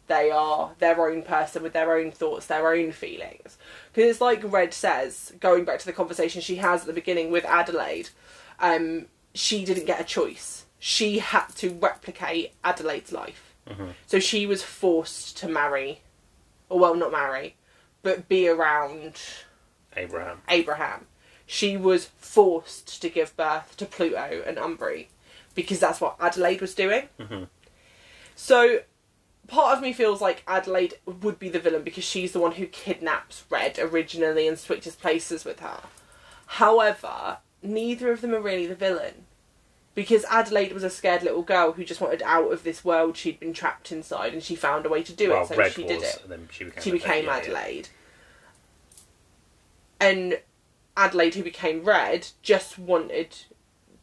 They are their own person with their own thoughts their own feelings. Because it's like red says going back to the conversation she has at the beginning with adelaide um, she didn't get a choice. She had to replicate adelaide's life. So she was forced to marry, or well, not marry, but be around Abraham. Abraham. She was forced to give birth to Pluto and Umbrae because that's what Adelaide was doing. Mhm. So part of me feels like Adelaide would be the villain because she's the one who kidnaps Red originally and switches places with her. However, neither of them are really the villain. Because Adelaide was a scared little girl who just wanted out of this world she'd been trapped inside and she found a way to do well, it, so Red she was, did it then she became. she became yeah, yeah. Adelaide. And Adelaide, who became Red, just wanted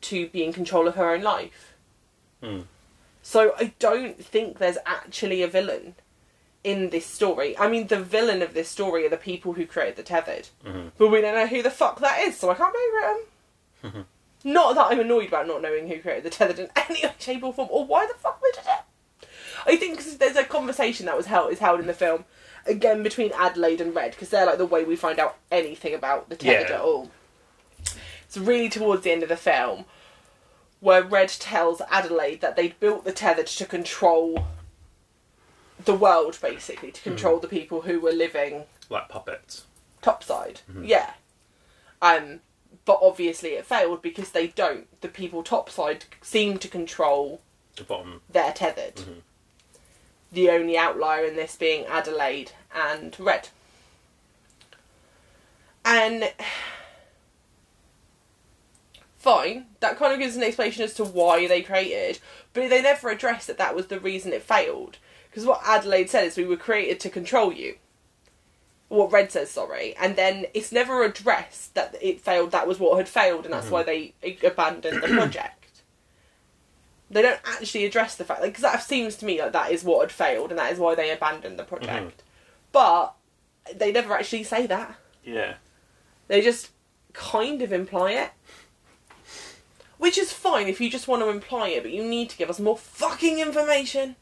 to be in control of her own life. Hmm. So I don't think there's actually a villain in this story. I mean, the villain of this story are the people who created the Tethered. Mhm. But we don't know who the fuck that is, so I can't favourite them. not that I'm annoyed about not knowing who created the Tethered in any shape, or form, or why the fuck they did it. I think 'cause there's a conversation that was held is held in the film again between Adelaide and Red because they're like the way we find out anything about the Tethered Yeah. at all. It's really towards the end of the film where Red tells Adelaide that they'd built the Tethered to control the world, basically, to control hmm. the people who were living Like puppets. topside. Mm-hmm. Yeah. Um, but obviously it failed because they don't. The people topside seem to control The bottom. their tethered. Mm-hmm. The only outlier in this being Adelaide and Red. And fine, that kind of gives an explanation as to why they created, but they never addressed that that was the reason it failed. Because what Adelaide said is we were created to control you. What Red says, sorry, and then it's never addressed that it failed. That was what had failed, and that's why mm-hmm. they abandoned the project they don't actually address the fact because that seems to me like that is what had failed and that is why they abandoned the mm-hmm. project but they never actually say that Yeah. they just kind of imply it which is fine if you just want to imply it but you need to give us more fucking information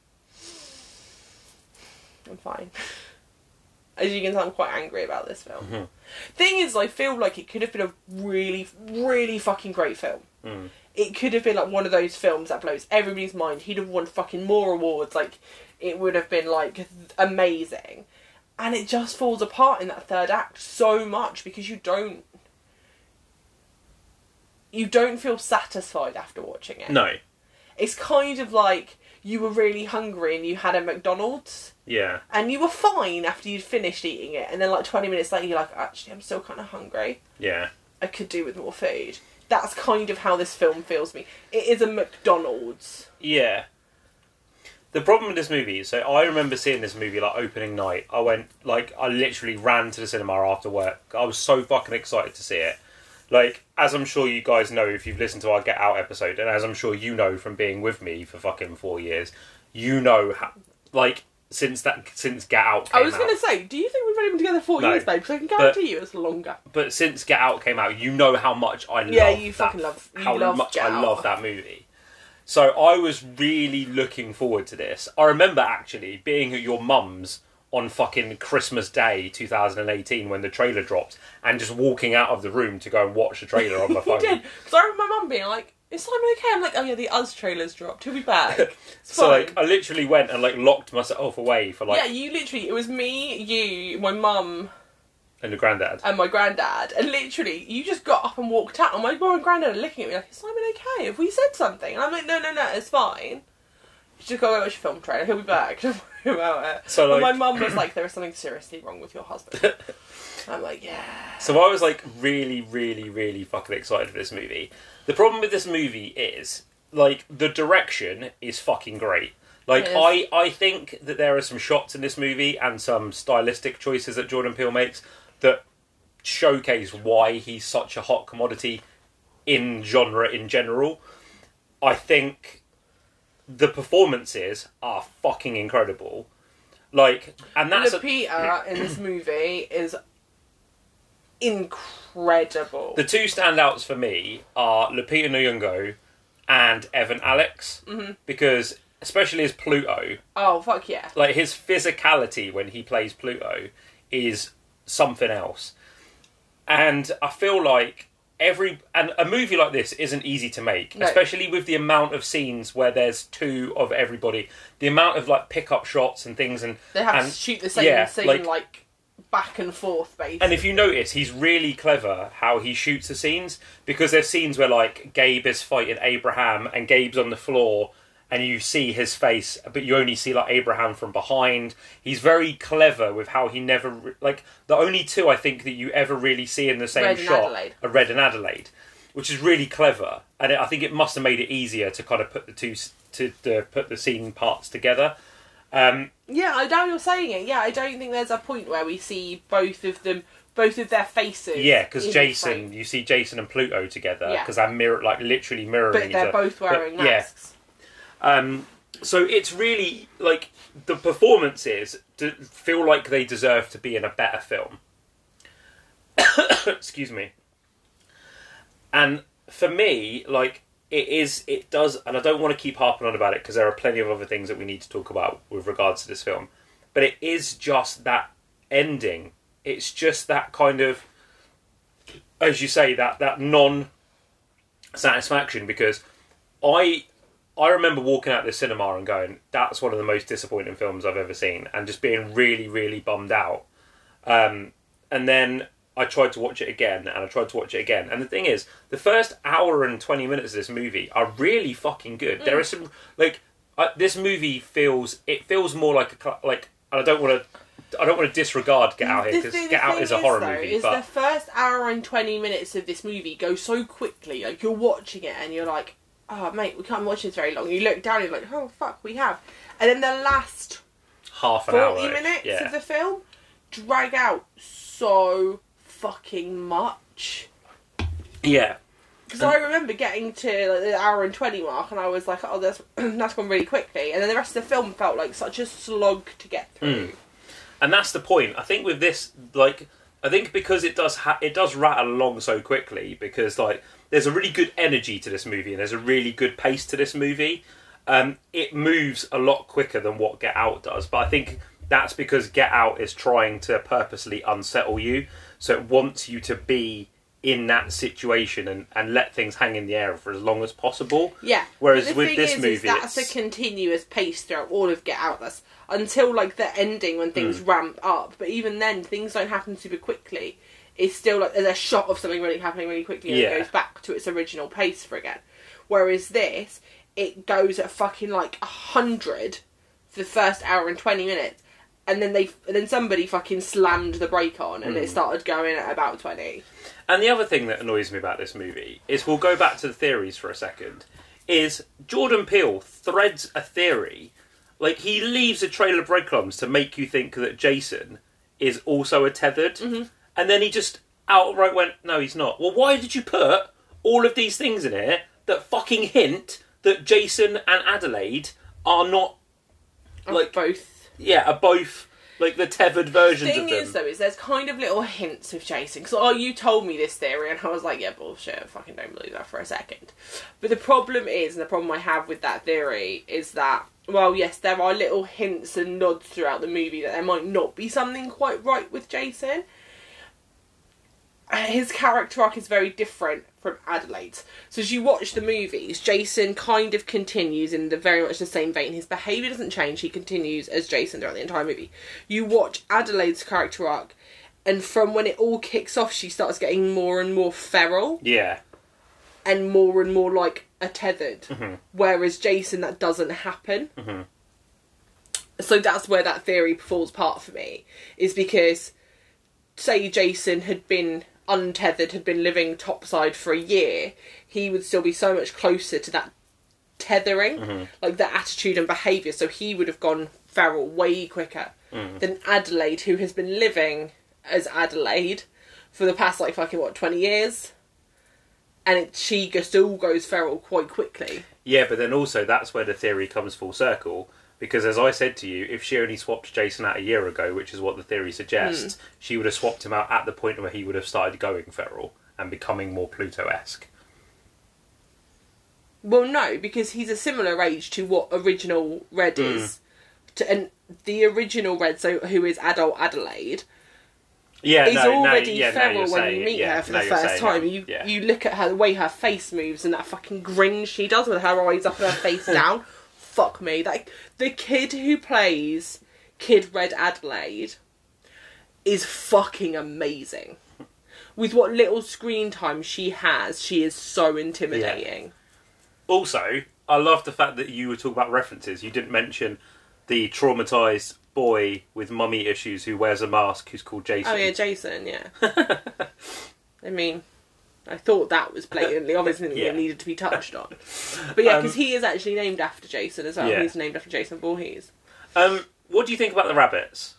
i'm fine as you can tell i'm quite angry about this film Mhm. thing is i feel like it could have been a really really fucking great film Mm. it could have been like one of those films that blows everybody's mind. He'd have won fucking more awards. Like it would have been like amazing, and it just falls apart in that third act so much because you don't you don't feel satisfied after watching it. No. It's kind of like you were really hungry and you had a McDonald's Yeah. and you were fine after you'd finished eating it, and then like twenty minutes later you're like, actually, I'm still kind of hungry. Yeah. I could do with more food. That's kind of how this film feels to me. It is a McDonald's. Yeah. The problem with this movie, so I remember seeing this movie like opening night. I went like I literally ran to the cinema after work. I was so fucking excited to see it. Like as I'm sure you guys know if you've listened to our Get Out episode, and as I'm sure you know from being with me for fucking four years, you know how like since that since Get Out came out. I was going to say, do you think we've only been together four No. years, babe? Because I can guarantee you it's longer. but since Get Out came out, you know how much I love Yeah, love you that, fucking love- you how love much Get I Out. love that movie. So I was really looking forward to this. I remember actually being at your mum's on fucking Christmas Day 2018 when the trailer dropped, and just walking out of the room to go and watch the trailer on my phone. did. Because I remember my mum being like, is Simon okay? I'm like, oh yeah, the Us trailer's dropped. He'll be back. So like I literally went and like locked myself away for like yeah, you literally, it was me, you, my mum, And your granddad. and my granddad, and literally, you just got up and walked out, and my mum and granddad are looking at me like, "Is Simon okay? Have we said something?" And I'm like, "No, no, no, it's fine. You just gotta go watch your film trailer. He'll be back. Don't worry about it." So, like- my mum was like, "There is something seriously wrong with your husband." I'm like, "Yeah." So I was like really, really, really fucking excited for this movie. The problem with this movie is like the direction is fucking great. Like I, I think that there are some shots in this movie and some stylistic choices that Jordan Peele makes that showcase why he's such a hot commodity in genre in general. I think the performances are fucking incredible. Like, and that's a- Lupita in this movie is incredible. The two standouts for me are Lupita Nyong'o and Evan Alex Mm-hmm. because especially as Pluto, oh fuck yeah! like his physicality when he plays Pluto is something else. And I feel like every and a movie like this isn't easy to make, No. especially with the amount of scenes where there's two of everybody, the amount of like pickup shots and things and They have and, to shoot the same yeah, scene like- like, back and forth, basically. And if you notice, he's really clever how he shoots the scenes because there's scenes where like Gabe is fighting Abraham and Gabe's on the floor and you see his face, but you only see like Abraham from behind. He's very clever with how he never re- like the only two I think that you ever really see in the same Red shot are Red and Adelaide, which is really clever. And I think it must have made it easier to kind of put the two to, to put the scene parts together. Um, Yeah, I know you're saying it. Yeah, I don't think there's a point where we see both of them, both of their faces. Yeah, because Jason, you see Jason and Pluto together Yeah. because they're mirror, like literally mirroring but they're both wearing But, yeah. Um, so it's really like the performances feel like they deserve to be in a better film. Excuse me. And for me, like it is, it does, and I don't want to keep harping on about it because there are plenty of other things that we need to talk about with regards to this film. But it is just that ending. It's just that kind of, as you say, that that non satisfaction because I I remember walking out the cinema and going, "That's one of the most disappointing films I've ever seen," and just being really, really bummed out. Um, and then I tried to watch it again, and I tried to watch it again. And the thing is, the first hour and twenty minutes of this movie are really fucking good. There are some like uh, this movie feels it feels more like a like. And I don't want to. I don't want to disregard Get Out here because Get Out is a horror though, movie, Is but the first hour and twenty minutes of this movie go so quickly? Like you're watching it and you're like, "Oh, mate, we can't watch this very long." You look down and you're like, "Oh fuck, we have." And then the last half an hour. forty minutes yeah. of the film drag out so fucking much. yeah. Because I remember getting to like, the hour and twenty mark, and I was like, "Oh, that's that's gone really quickly." And then the rest of the film felt like such a slog to get through. Hmm. and that's the point. I think with this, like, I think because it does ha- it does rattle along so quickly because like there's a really good energy to this movie and there's a really good pace to this movie. Um, it moves a lot quicker than what Get Out does, but I think that's because Get Out is trying to purposely unsettle you, so it wants you to be in that situation and, and let things hang in the air for as long as possible. Yeah. Whereas with this is, movie, is that's it's- a continuous pace throughout all of Get Out. That's until like the ending when things Hmm. ramp up. But even then, things don't happen super quickly. It's still like there's a shot of something really happening really quickly, and Yeah. it goes back to its original pace for again. Whereas this, it goes at fucking like a hundred for the first hour and twenty minutes. And then they, and then somebody fucking slammed the brake on, and Hmm. it started going at about twenty. And the other thing that annoys me about this movie is we'll go back to the theories for a second. Is Jordan Peele threads a theory, like he leaves a trail of breadcrumbs to make you think that Jason is also a tethered, and then he just outright went, "No, he's not." Well, why did you put all of these things in here that fucking hint that Jason and Adelaide are not like both yeah, are both like the tethered versions thing of them? is though is there's kind of little hints with Jason because oh you told me this theory and I was like yeah bullshit I fucking don't believe that for a second but the problem is and the problem I have with that theory is that well yes there are little hints and nods throughout the movie that there might not be something quite right with Jason his character arc is very different from Adelaide's. So as you watch the movies, Jason kind of continues in the very much the same vein. His behaviour doesn't change. He continues as Jason throughout the entire movie. You watch Adelaide's character arc, and from when it all kicks off, she starts getting more and more feral Yeah. and more and more like a tethered. Mm-hmm. Whereas Jason, that doesn't happen. So that's where that theory falls apart for me. Is because, say, Jason had been untethered, had been living topside for a year, he would still be so much closer to that tethering, Mm-hmm. like the attitude and behaviour. So he would have gone feral way quicker Mm. than Adelaide, who has been living as Adelaide for the past like fucking what twenty years, and it, she just all goes feral quite quickly. Yeah, but then also that's where the theory comes full circle. Because as I said to you, if she only swapped Jason out a year ago, which is what the theory suggests, she would have swapped him out at the point where he would have started going feral and becoming more Pluto esque. Well, no, because he's a similar age to what original Red Mm. is, to, and the original Red, so who is adult Adelaide, Yeah, is no, already no, yeah, feral when you it. meet Yeah, her for the first time. it. You yeah. you look at her the way her face moves and that fucking grin she does with her eyes up and her face down. Fuck me, like the kid who plays Kid Red Adelaide is fucking amazing. With what little screen time she has, she is so intimidating. Also, I love the fact that you were talking about references. You didn't mention the traumatized boy with mummy issues who wears a mask who's called Jason. Oh yeah, Jason. Yeah. I mean, I thought that was blatantly obvious and Yeah. it needed to be touched on. But yeah, Um, because he is actually named after Jason as well. Yeah. He's named after Jason Voorhees. Um, what do you think about the rabbits?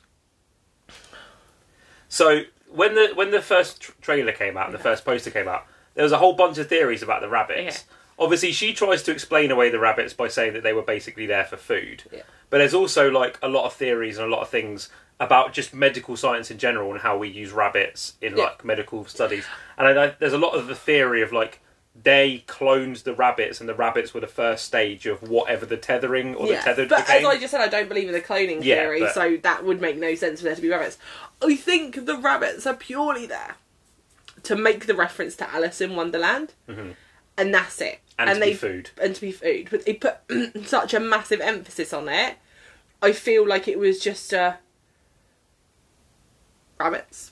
So when the when the first tr- trailer came out, and the first poster came out, there was a whole bunch of theories about the rabbits. Obviously, she tries to explain away the rabbits by saying that they were basically there for food. Yeah. But there's also like a lot of theories and a lot of things about just medical science in general and how we use rabbits in Yeah. like medical studies. And I, I, there's a lot of the theory of like they cloned the rabbits and the rabbits were the first stage of whatever the tethering or the yeah, tethered but became. as I just said, I don't believe in the cloning Yeah, theory, but- so that would make no sense for there to be rabbits. I think the rabbits are purely there to make the reference to Alice in Wonderland, and that's it. Mm-hmm. and, to they be food. and to be food, but they put such a massive emphasis on it. I feel like it was just uh, rabbits,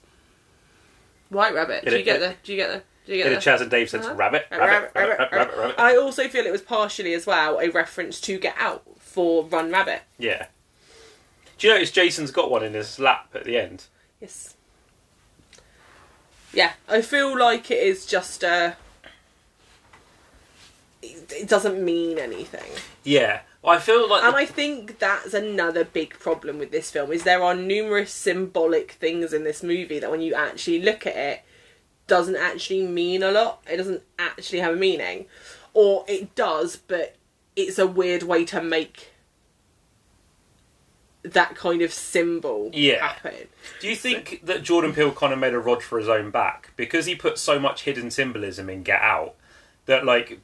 white rabbit. Do you get the? Do you get the? Do you In get a the? Chas and Dave sense, Uh-huh. rabbit, Rabbit, rabbit, rabbit, rabbit, rabbit. I also feel it was partially as well a reference to Get Out for Run Rabbit. Yeah. Do you notice Jason's got one in his lap at the end? Yes. Yeah, I feel like it is just It, it doesn't mean anything, Yeah. I feel like and I think that's another big problem with this film. Is there are numerous symbolic things in this movie that when you actually look at it, doesn't actually mean a lot. It doesn't actually have a meaning, or it does, but it's a weird way to make that kind of symbol Yeah. happen. Do you think that Jordan Peele kind of made a rod for his own back because he put so much hidden symbolism in Get Out that like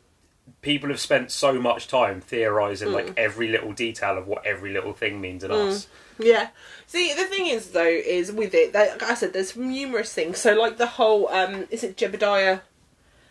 people have spent so much time theorizing Hmm. like every little detail of what every little thing means in us. Yeah. See, the thing is, though, is with it, like I said, there's numerous things. So, like the whole, um, is it Jebediah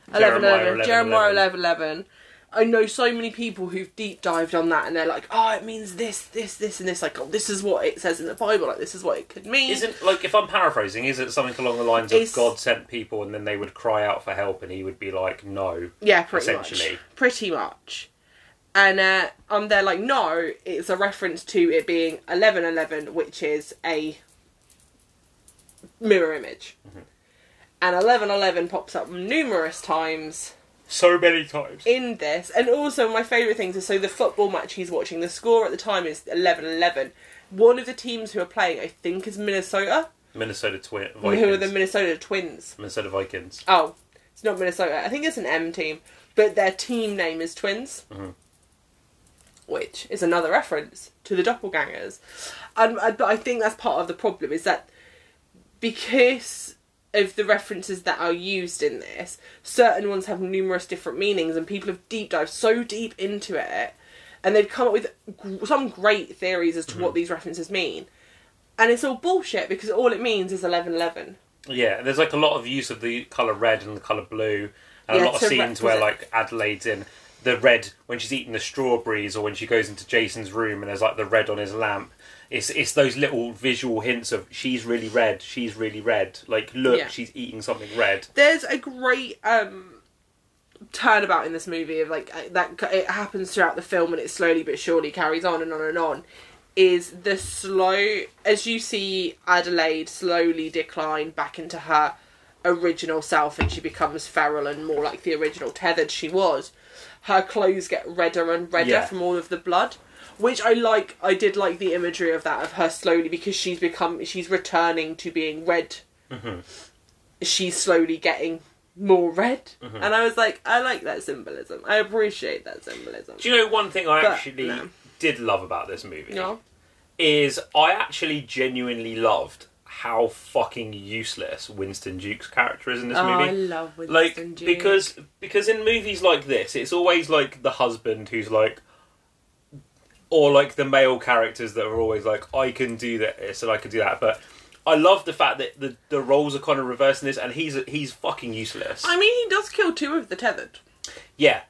11 Jeremiah 11? 11, Jeremiah 11. 11 11. I know so many people who've deep dived on that and they're like, oh, it means this, this, this, and this. Like, oh, this is what it says in the Bible. Like, this is what it could mean. Isn't like if I'm paraphrasing, is it something along the lines of It's- God sent people and then they would cry out for help and he would be like, no. Yeah, pretty essentially. much. Pretty much. And uh, um, they're like, no, it's a reference to it being 1111, which is a mirror image. Mm-hmm. And 1111 pops up numerous times So many times. in this. And also, my favourite things are so the football match he's watching, the score at the time is 11 11. One of the teams who are playing, I think, is Minnesota, Minnesota Twin who are the Minnesota Twins. Minnesota Vikings. Oh, it's not Minnesota. I think it's an M team, but their team name is Twins, Mhm. which is another reference to the doppelgangers. And I- but I think that's part of the problem is that because of the references that are used in this, certain ones have numerous different meanings, and people have deep dived so deep into it, and they've come up with g- some great theories as to what mm-hmm. these references mean. And it's all bullshit because all it means is eleven eleven. Yeah, there's like a lot of use of the colour red and the colour blue, and Yeah, a lot of scenes where like Adelaide's in. the red when she's eating the strawberries or when she goes into Jason's room and there's like the red on his lamp. It's it's those little visual hints of she's really red, she's really red. Like look, Yeah. she's eating something red. There's a great um turnabout in this movie of like uh, that it happens throughout the film and it slowly but surely carries on and on and on is the slow as you see Adelaide slowly decline back into her original self and she becomes feral and more like the original tethered she was her clothes get redder and redder Yeah. from all of the blood which I like I did like the imagery of that of her slowly because she's become she's returning to being red she's slowly getting more red Mm-hmm. and I was like I like that symbolism I appreciate that symbolism Do you know one thing I But, actually no. did love about this movie? no Is I actually genuinely loved how fucking useless Winston Duke's character is in this oh movie. I love Winston like Duke. because because in movies like this it's always like the husband who's like or like the male characters that are always like i can do this and i can do that. But i love the fact that the, the roles are kind of reversing this and he's he's fucking useless. I mean he does kill two of the tethered. Yeah.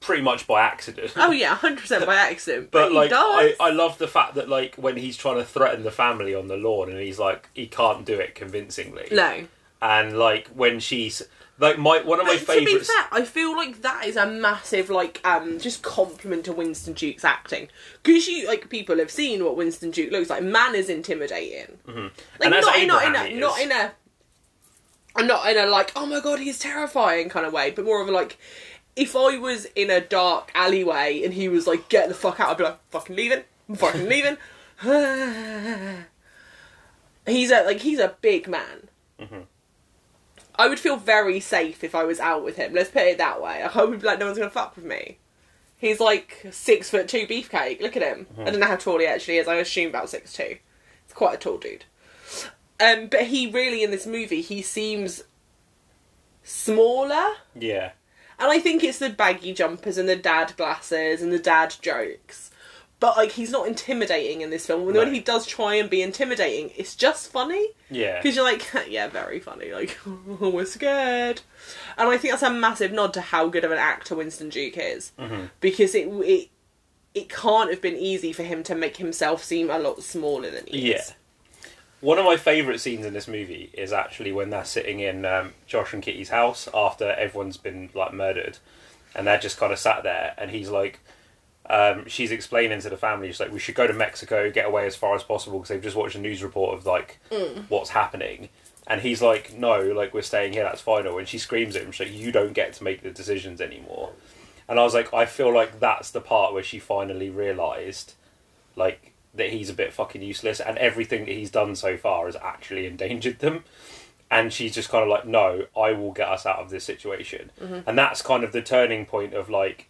Pretty much by accident. Oh yeah 100% by accident. But he like I, does. I love the fact that like when he's trying to threaten the family on the lawn and he's like he can't do it convincingly. No. And like when she's like my one of my But to be favorites fair, I feel like that is a massive like um just compliment to Winston Duke's acting because you like people have seen what Winston Duke looks like. Man is intimidating. Mm-hmm. Like not in, not in a not in a not in a like oh my god he's terrifying kind of way, but more of a like if I was in a dark alleyway and he was like get the fuck out, I'd be like fucking leaving, I'm fucking leaving. he's a like he's a big man. I would feel very safe if I was out with him. Let's put it that way. I hope he'd be like, no one's gonna fuck with me. He's like six foot two beefcake. Look at him. I don't know how tall he actually is. I assume about six two. He's quite a tall dude. Um, but he really in this movie he seems smaller, yeah and I think it's the baggy jumpers and the dad glasses and the dad jokes. But like he's not intimidating in this film. When, No. when he does try and be intimidating, it's just funny. yeah Because you're like, yeah, very funny. Like, we're scared. And I think that's a massive nod to how good of an actor Winston Duke is. Mm-hmm. Because it, it it can't have been easy for him to make himself seem a lot smaller than he is. Yeah. is. One of my favourite scenes in this movie is actually when they're sitting in um, Josh and Kitty's house after everyone's been like murdered, and they're just kind of sat there, and he's like, um, she's explaining to the family, she's like, we should go to Mexico, get away as far as possible because they've just watched a news report of like what's happening, and he's like, no, like we're staying here, that's final, and she screams at him, she's like, you don't get to make the decisions anymore, and I was like, I feel like that's the part where she finally realised, like that he's a bit fucking useless and everything that he's done so far has actually endangered them. And she's just kind of like no i will get us out of this situation. And that's kind of the turning point of like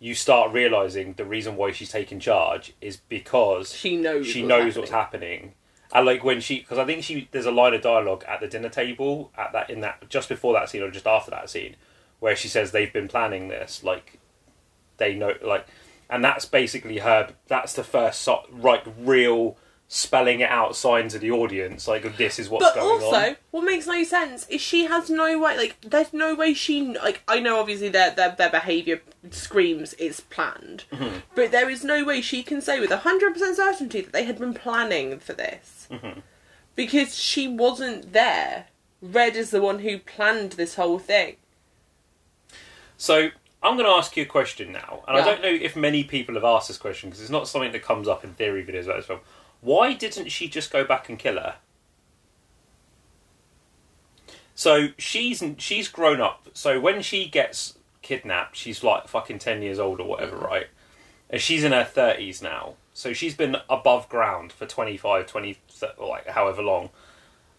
you start realizing the reason why she's taking charge is because She knows she what's knows what's happening. and like when she because i think she there's a line of dialogue at the dinner table at that in that just before that scene or just after that scene where she says they've been planning this like they know like and that's basically her that's the first so, like real spelling it out signs to the audience like this is what's But going also, on also, what makes no sense is she has no way. Like, there's no way she. Like, I know obviously their their, their behavior screams it's planned, Mm-hmm. but there is no way she can say with hundred percent certainty that they had been planning for this, Mm-hmm. because she wasn't there. Red is the one who planned this whole thing. so i'm going to ask you a question now and i don't know if many people have asked this question because it's not something that comes up in theory videos about this film why didn't she just go back and kill her? So she's she's grown up. So when she gets kidnapped she's like fucking 10 years old or whatever right? And she's in her 30s now. So she's been above ground for 25 20 like however long.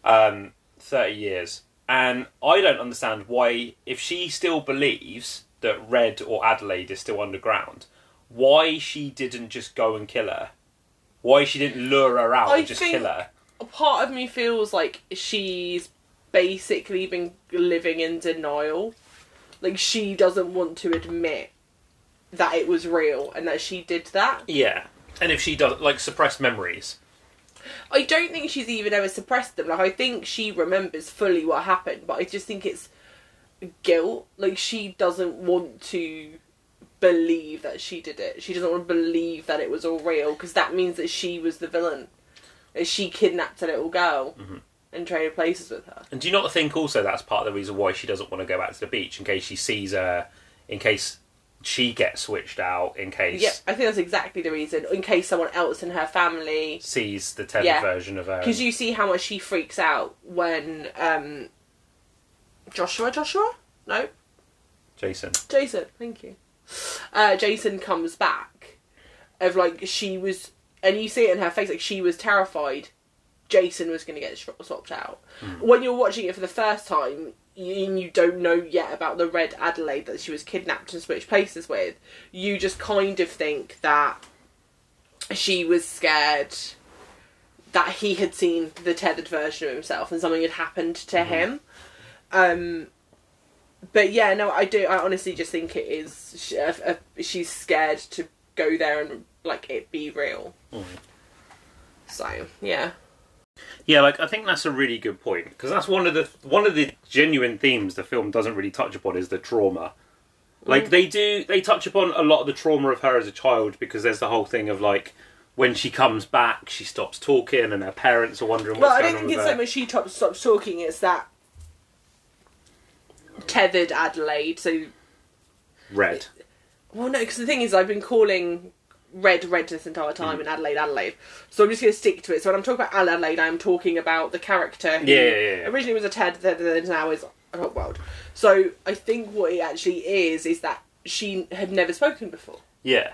Um 30 years. And i don't understand why if she still believes that red or adelaide is still underground why she didn't just go and kill her why she didn't lure her out I and just think- kill her A part of me feels like she's basically been living in denial. Like she doesn't want to admit that it was real and that she did that. yeah and if she does like suppress memories I don't think she's even ever suppressed them. Like I think she remembers fully what happened, but I just think it's guilt. Like she doesn't want to believe that she did it. She doesn't want to believe that it was all real because that means that she was the villain. She kidnapped a little girl Mm-hmm. and traded places with her. And do you not think also that's part of the reason why she doesn't want to go back to the beach in case she sees her, in case she gets switched out, in case Yeah, I think that's exactly the reason. In case someone else in her family sees the tethered Yeah. version of her. Because you see how much she freaks out when um, Joshua, Joshua, no, Jason. Jason, thank you. Uh, Jason comes back, of like she was, and you see it in her face, like she was terrified. Jason was going to get swapped out. When you're watching it for the first time, you, and you don't know yet about the Red Adelaide that she was kidnapped and switched places with. You just kind of think that she was scared that he had seen the tethered version of himself and something had happened to him. Um, but yeah, no, I do. I honestly just think it is. She, uh, uh, she's scared to go there and like it be real. So yeah, Yeah, like I think that's a really good point because that's one of the one of the genuine themes the film doesn't really touch upon is the trauma. Like they do, they touch upon a lot of the trauma of her as a child because there's the whole thing of like when she comes back, she stops talking, and her parents are wondering well, I don't on think it's so much she top, stops talking. It's that tethered Adelaide. So Red. well, no, because the thing is, I've been calling red red this entire time Mm. and Adelaide Adelaide. So I'm just going to stick to it. So when I'm talking about Adelaide, I'm talking about the character Yeah, yeah, yeah, yeah. originally was a Ted, that now is a hot world. So I think what it actually is is that she had never spoken before. Yeah,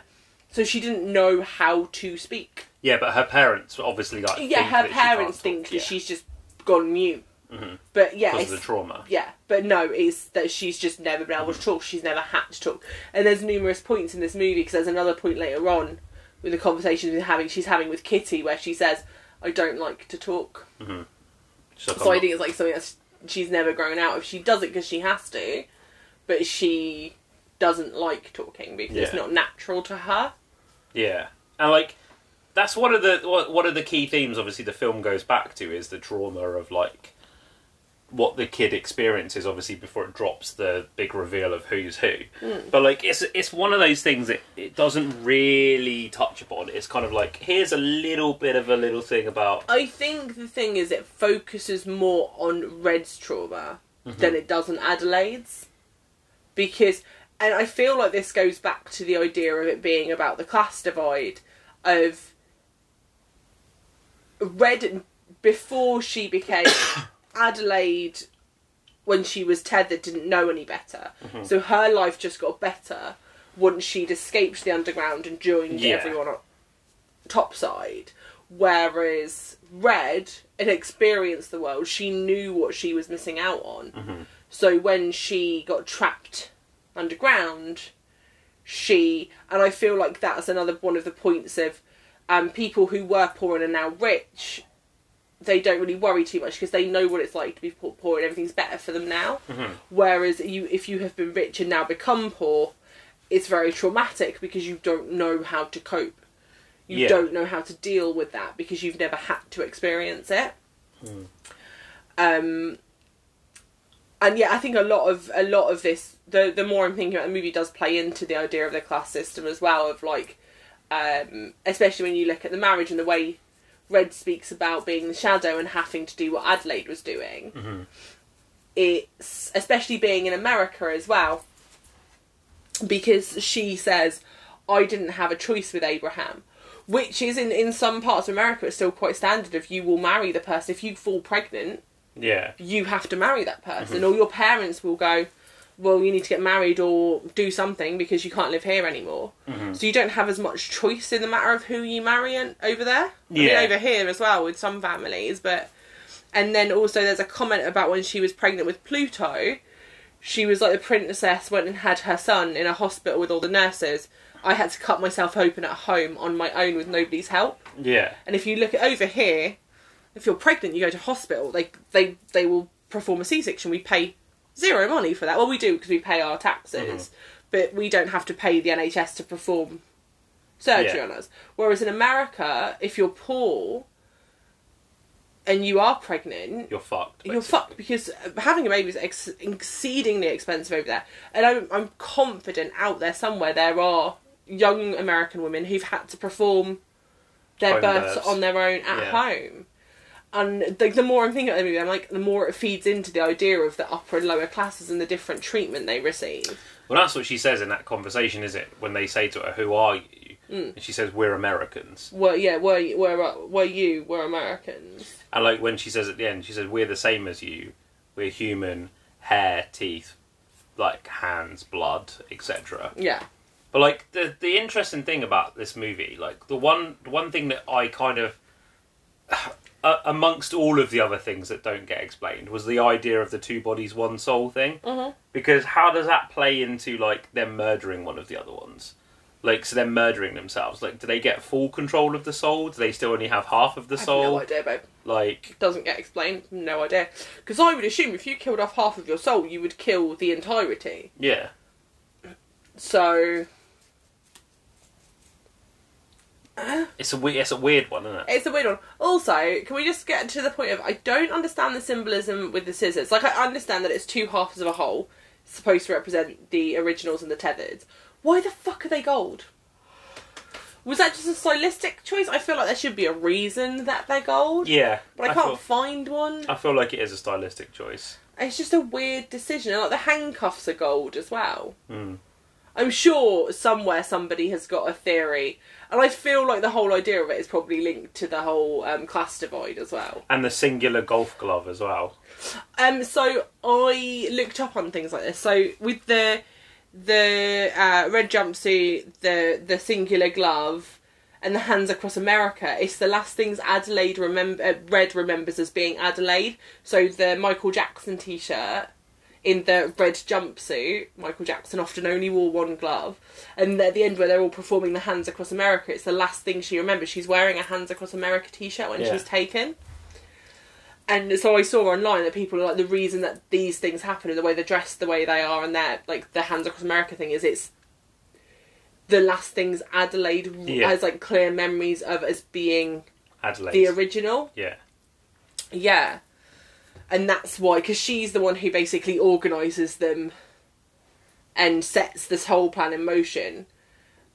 So she didn't know how to speak. yeah, but her parents obviously like Yeah, her that she can't parents think that yeah, she's just gone mute. Mhm. But yeah, because of it's, the trauma. yeah, but no, it's that she's just never been able to talk. She's never had to talk. And there's numerous points in this movie because there's another point later on with the conversation we're having. She's having with Kitty where she says, "I don't like to talk." She's like, So I'm think it's like something that she's never grown out of. She does it because she has to, but she doesn't like talking because it's not natural to her. Yeah, and like that's one of the one of the key themes. Obviously, the film goes back to is the trauma of like what the kid experiences. Obviously, before it drops the big reveal of who's who. Hmm. But like, it's it's one of those things that it doesn't really touch upon. It's kind of like here's a little bit of a little thing about I think the thing is it focuses more on Red's trauma mm-hmm. than it does on Adelaide's. Because and I feel like this goes back to the idea of it being about the class divide of Red before she became Adelaide when she was tethered didn't know any better. So her life just got better once she'd escaped the underground and joined Yeah. everyone on topside. Whereas Red had experienced the world, she knew what she was missing out on. So when she got trapped underground, she and I feel like that's another one of the points of um, people who were poor and are now rich. They don't really worry too much because they know what it's like to be poor, poor and everything's better for them now. Whereas you, if you have been rich and now become poor, it's very traumatic because you don't know how to cope. You Yeah. don't know how to deal with that because you've never had to experience it. Um, and yeah, I think a lot of a lot of this, the the more I'm thinking about the movie, does play into the idea of the class system as well. Of like, um, especially when you look at the marriage and the way Red speaks about being the shadow and having to do what Adelaide was doing. Mm-hmm. It's especially being in America as well, because she says, "I didn't have a choice with Abraham." Which is in, in some parts of America, it's still quite standard. If you will marry the person, if you fall pregnant, yeah you have to marry that person, mm-hmm. or your parents will go, well, you need to get married or do something because you can't live here anymore. Mm-hmm. So you don't have as much choice in the matter of who you marry in, over there. I mean, Yeah. over here as well with some families, but and then also there's a comment about when she was pregnant with Pluto, she was like the princess went and had her son in a hospital with all the nurses. I had to cut myself open at home on my own with nobody's help. yeah And if you look at over here, if you're pregnant, you go to hospital. They they they will perform a C-section. We pay zero money for that. Well, we do because we pay our taxes, mm-hmm. but we don't have to pay the NHS to perform surgery Yeah. on us. Whereas in America, if you're poor, and you are pregnant, You're fucked. you're fucked because having a baby is ex- exceedingly expensive over there. And I'm, I'm confident out there somewhere there are young American women who've had to perform their Home births births. on their own at Yeah. home. And the, the more I'm thinking about the movie, I'm like, the more it feeds into the idea of the upper and lower classes and the different treatment they receive. Well, that's what she says in that conversation, is it? When they say to her, "Who are you?" Mm. and she says, "We're Americans." Well, yeah, were were were you were Americans? And like when she says at the end, she says, "We're the same as you. We're human, hair, teeth, like hands, blood, etc." Yeah, But like the the interesting thing about this movie, like the one the one thing that I kind of uh, amongst all of the other things that don't get explained was the idea of the two bodies one soul thing. Mhm. Because how does that play into like them murdering one of the other ones? Like so they're murdering themselves. Like do they get full control of the soul? Do they still only have half of the soul? no idea, babe. Like Doesn't get explained. No idea. Because I would assume if you killed off half of your soul, you would kill the entirety. yeah. So It's a weird it's a weird one, isn't it? it's a weird one. Also, can we just get to the point of I don't understand the symbolism with the scissors. Like I understand that it's two halves of a whole, supposed to represent the originals and the tethered. Why the fuck are they gold? Was that just a stylistic choice? I feel like there should be a reason that they're gold, Yeah. but I, can't feel, find one. I feel like it is a stylistic choice. It's just a weird decision. And, Like the handcuffs are gold as well. Mm. I'm sure somewhere somebody has got a theory, and I feel like the whole idea of it is probably linked to the whole um, class divide as well. And the singular golf glove as well. Um, so I looked up on things like this. So with the the uh, red jumpsuit, the the singular glove, and the hands across America, it's the last things Adelaide remember. Uh, red remembers as being Adelaide. So the Michael Jackson T-shirt. In the red jumpsuit, Michael Jackson often only wore one glove. And at the end, where they're all performing the Hands Across America, it's the last thing she remembers. She's wearing a Hands Across America t shirt when Yeah. she's taken. And so I saw online that people are like the reason that these things happen and the way they're dressed the way they are and they're like the Hands Across America thing is it's the last things Adelaide Yeah. has like clear memories of as being Adelaide. the original. yeah. Yeah. And that's why, because she's the one who basically organises them and sets this whole plan in motion.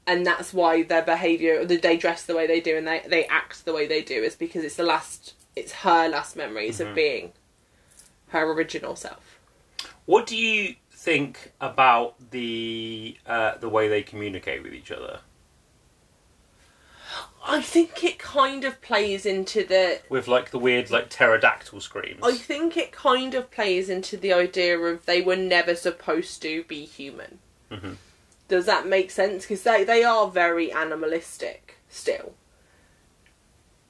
And that's why their behaviour, they dress the way they do and they, they act the way they do, is because it's the last, it's her last memories Mhm. of being her original self. What do you think about the uh, the way they communicate with each other? I think it kind of plays into the With like the weird like pterodactyl screams. I think it kind of plays into the idea of they were never supposed to be human. Mhm. Does that make sense? Because they, they are very animalistic still.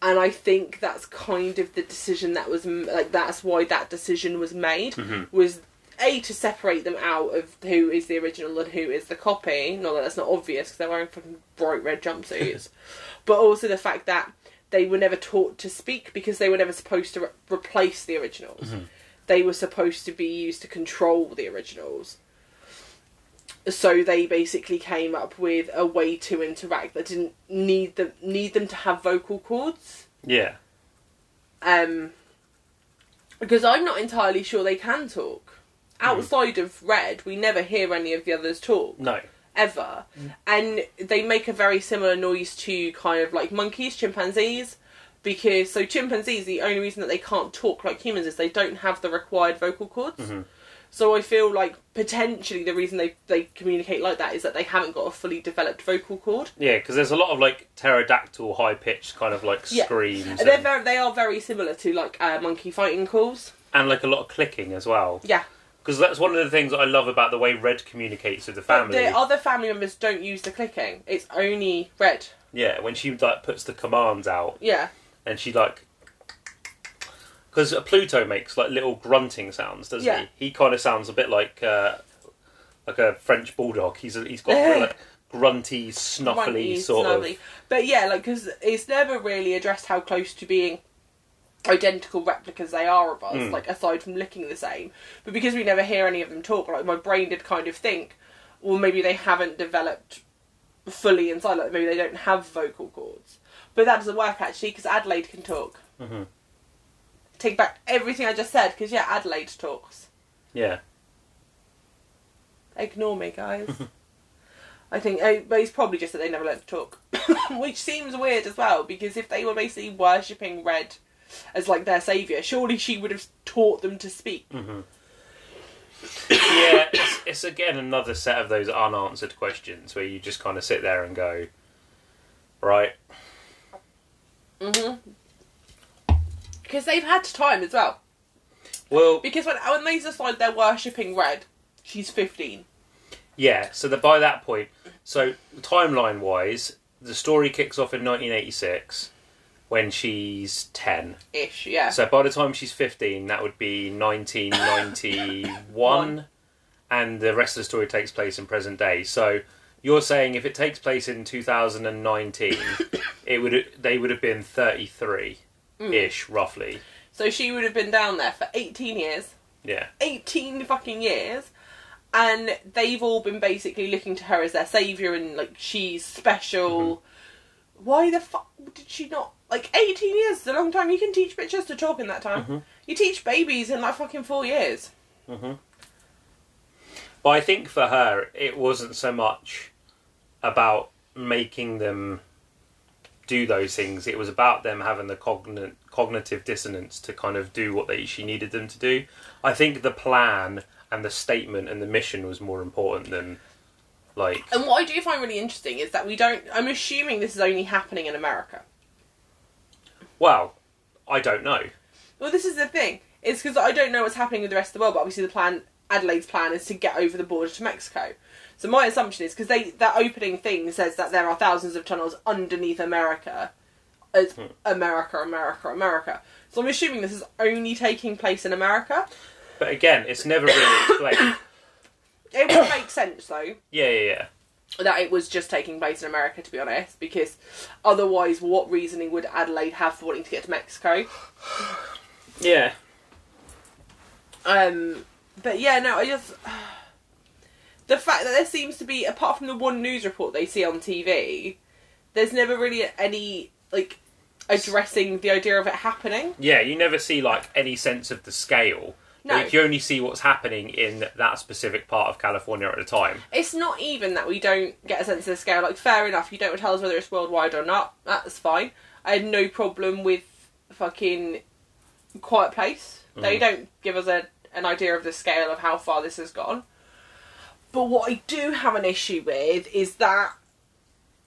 And I think that's kind of the decision that was like that's why that decision was made Mhm. was a to separate them out of who is the original and who is the copy. Not that that's not obvious because they're wearing fucking bright red jumpsuits, but also the fact that they were never taught to speak because they were never supposed to re- replace the originals. Mhm. They were supposed to be used to control the originals. So they basically came up with a way to interact that didn't need them need them to have vocal cords. Yeah. Um, because I'm not entirely sure they can talk. Outside of Red, we never hear any of the others talk No. ever, and they make a very similar noise to kind of like monkeys, chimpanzees. Because so chimpanzees, the only reason that they can't talk like humans is they don't have the required vocal cords. Mhm. So I feel like potentially the reason they they communicate like that is that they haven't got a fully developed vocal cord. Yeah, because there's a lot of like pterodactyl high pitched kind of like Yeah. screams And they're and, very, they are very similar to like uh, monkey fighting calls. and like a lot of clicking as well. Yeah. Because that's one of the things I love about the way Red communicates with the But family. the other family members don't use the clicking. It's only Red. Yeah, when she like puts the commands out Yeah. and she like because Pluto makes like little grunting sounds, doesn't Yeah. he? He kind of sounds a bit like uh, like a French bulldog. He's he's got very, like grunty, snuffly Grunty, sort snarly. of. But yeah, like because it's never really addressed how close to being identical replicas they are of us. Mm. Like aside from looking the same, but because we never hear any of them talk, like my brain did kind of think, well, maybe they haven't developed fully inside. Like maybe they don't have vocal cords. But that doesn't work actually because Adelaide can talk. Mhm. take back everything I just said because yeah, Adelaide talks. Yeah. Ignore me, guys. I think, uh, but it's probably just that they never learned to talk, which seems weird as well. Because if they were basically worshipping Red as like their savior, surely she would have taught them to speak. yeah, it's, it's again another set of those unanswered questions where you just kind of sit there and go, right, hmm Because they've had time as well. well, Because when when they decide they're worshipping Red, she's fifteen. yeah. So that by that point, so timeline wise, the story kicks off in 1986 when she's 10. Ish, yeah. So by the time she's 15, that would be 1991, and the rest of the story takes place in present day. So you're saying if it takes place in 2019, it would they would have been 33 ish, hmm. roughly. So she would have been down there for 18 years. Yeah. 18 fucking years. And they've all been basically looking to her as their saviour and, like, she's special. Mm-hmm. Why the fuck did she not. Like, 18 years is a long time. You can teach bitches to talk in that time. Mhm. You teach babies in, like, fucking four years. But I think for her, it wasn't so much about making them do those things. It was about them having the cogn- cognitive dissonance to kind of do what they she needed them to do. I think the plan and the statement and the mission was more important than like And what I do find really interesting is that we don't. I'm assuming this is only happening in America. well, I don't know. Well, this is the thing. It's because I don't know what's happening with the rest of the world, but obviously the plan, Adelaide's plan, is to get over the border to Mexico. So my assumption is because they that opening thing says that there are thousands of tunnels underneath America, as hmm. America, America, America. So I'm assuming this is only taking place in America. But again, it's never really explained. It would make sense though Yeah, yeah, yeah. that it was just taking place in America, to be honest, because otherwise, what reasoning would Adelaide have for wanting to get to Mexico? Yeah. Um, but yeah, no, I just the fact that there seems to be, apart from the one news report they see on TV, there's never really any like addressing the idea of it happening. Yeah, you never see like any sense of the scale. No. Like, you only see what's happening in that specific part of California at the time. It's not even that we don't get a sense of the scale. Like, fair enough, you don't tell us whether it's worldwide or not. That's fine. I had no problem with fucking Quiet Place. They Mhm. don't give us a, an idea of the scale of how far this has gone. But what I do have an issue with is that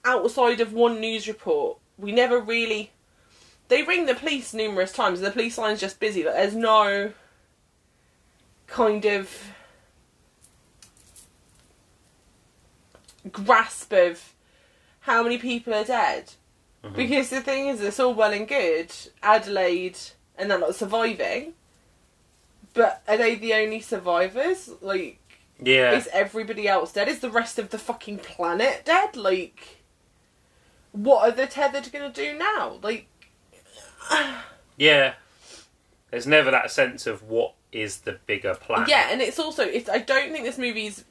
outside of one news report, we never really. They ring the police numerous times, and the police line's just busy. But there's no kind of grasp of how many people are dead. Mm-hmm. Because the thing is, it's all well and good, Adelaide and they're not surviving. But are they the only survivors? Like, Yeah. is everybody else dead? Is the rest of the fucking planet dead? Like, what are the tethered gonna do now? Like, Yeah. There's never that sense of what is the bigger plan. yeah, and it's also, it's, I don't think this movie's.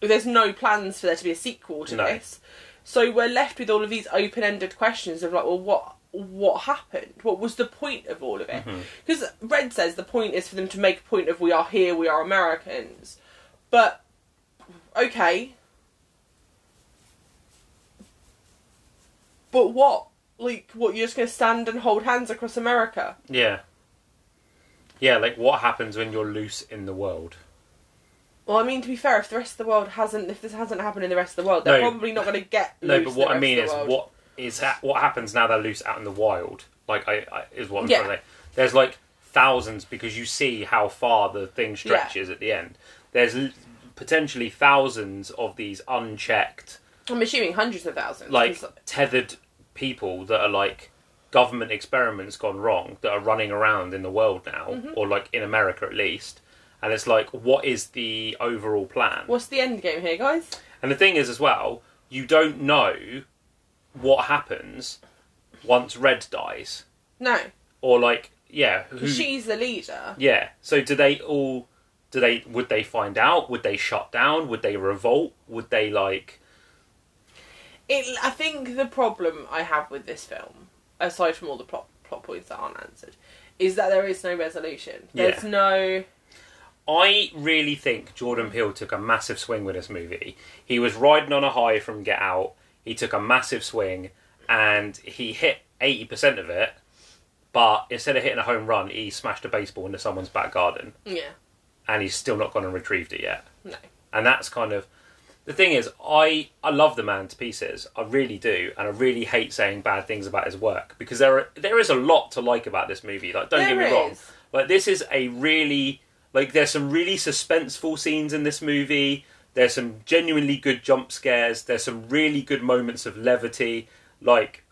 There's no plans for there to be a sequel to No. this. So we're left with all of these open ended questions of, like, well, what. What happened? What was the point of all of it? Mm-hmm. Because Red says the point is for them to make a point of we are here, we are Americans. But okay, but what? Like, what? You're just gonna stand and hold hands across America? Yeah. Yeah, like what happens when you're loose in the world? Well, I mean, to be fair, if the rest of the world hasn't, if this hasn't happened in the rest of the world, they're No. probably not going to get. No, loose but what the I rest mean of is world. what is ha- what happens now they're loose out in the wild. Like I, I is what I'm Yeah. trying to say. There's like thousands because you see how far the thing stretches at the end. There's l- potentially thousands of these unchecked, I'm assuming hundreds of thousands. like 'cause- tethered people that are like government experiments gone wrong that are running around in the world now, Mm-hmm. or like in America at least. And it's like, what is the overall plan? what's the end game here, guys? And the thing is, as well, you don't know what happens once Red dies, No, or like, yeah, who, she's the leader. yeah. So do they all? Do they? Would they find out? Would they shut down? Would they revolt? Would they like? It, I think the problem I have with this film, aside from all the plot plot points that aren't answered, is that there is no resolution. There's Yeah. no. I really think Jordan Peele took a massive swing with this movie. He was riding on a high from Get Out. He took a massive swing, and he hit eighty percent of it. But instead of hitting a home run, he smashed a baseball into someone's back garden, Yeah. and he's still not gone and retrieved it yet. No. and that's kind of the thing is i i love the man to pieces. I really do. And i really hate saying bad things about his work because there are there is a lot to like about this movie. Like don't get There me wrong. is. like this is a really like there's some really suspenseful scenes in this movie. There's some genuinely good jump scares. There's some really good moments of levity. Like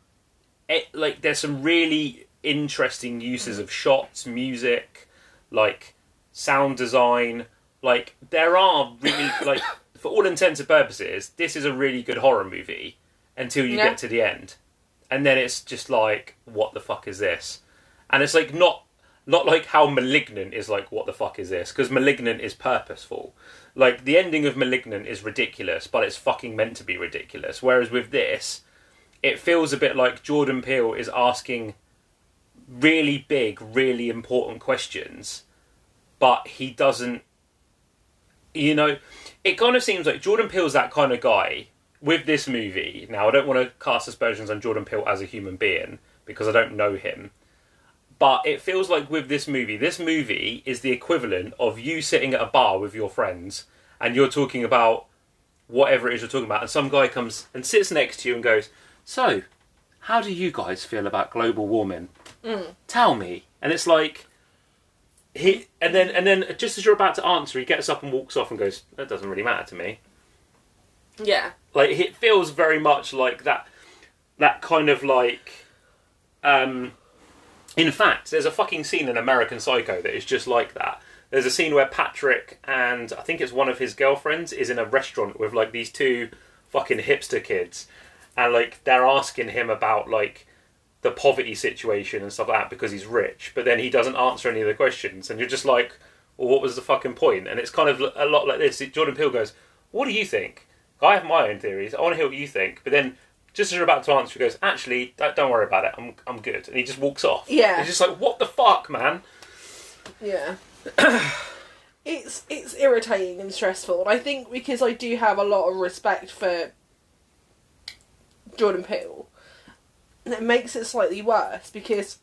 it like there's some really interesting uses of shots music like sound design. Like there are really like for all intents and purposes this is a really good horror movie until you Yeah. get to the end. And then it's just like what the fuck is this? And it's like not not like how malignant is like what the fuck is this? Because malignant is purposeful. Like the ending of malignant is ridiculous but it's fucking meant to be ridiculous. Whereas with this it feels a bit like jordan peele is asking really big really important questions but he doesn't you know it kind of seems like jordan peele's that kind of guy with this movie. Now i don't want to cast aspersions on jordan peele as a human being because i don't know him. But it feels like with this movie this movie is the equivalent of you sitting at a bar with your friends and you're talking about whatever it is you're talking about. And some guy comes and sits next to you and goes so how do you guys feel about global warming? Mm. Tell me. And it's like he and then and then just as you're about to answer he gets up and walks off and goes that doesn't really matter to me. Yeah. like it feels very much like that that kind of like um in fact there's a fucking scene in american psycho that is just like that. There's a scene where patrick and i think it's one of his girlfriends is in a restaurant with like these two fucking hipster kids. And like they're asking him about like the poverty situation and stuff like that because he's rich but then he doesn't answer any of the questions and you're just like well what was the fucking point? and it's kind of a lot like this jordan peele goes what do you think I have my own theories. I want to hear what you think. But then, just as you're about to answer, he goes, "Actually, don't, don't worry about it. I'm I'm good." And he just walks off. Yeah. He's just like, "What the fuck, man?" Yeah. it's it's irritating and stressful, and I think because I do have a lot of respect for Jordan Peele, it makes it slightly worse because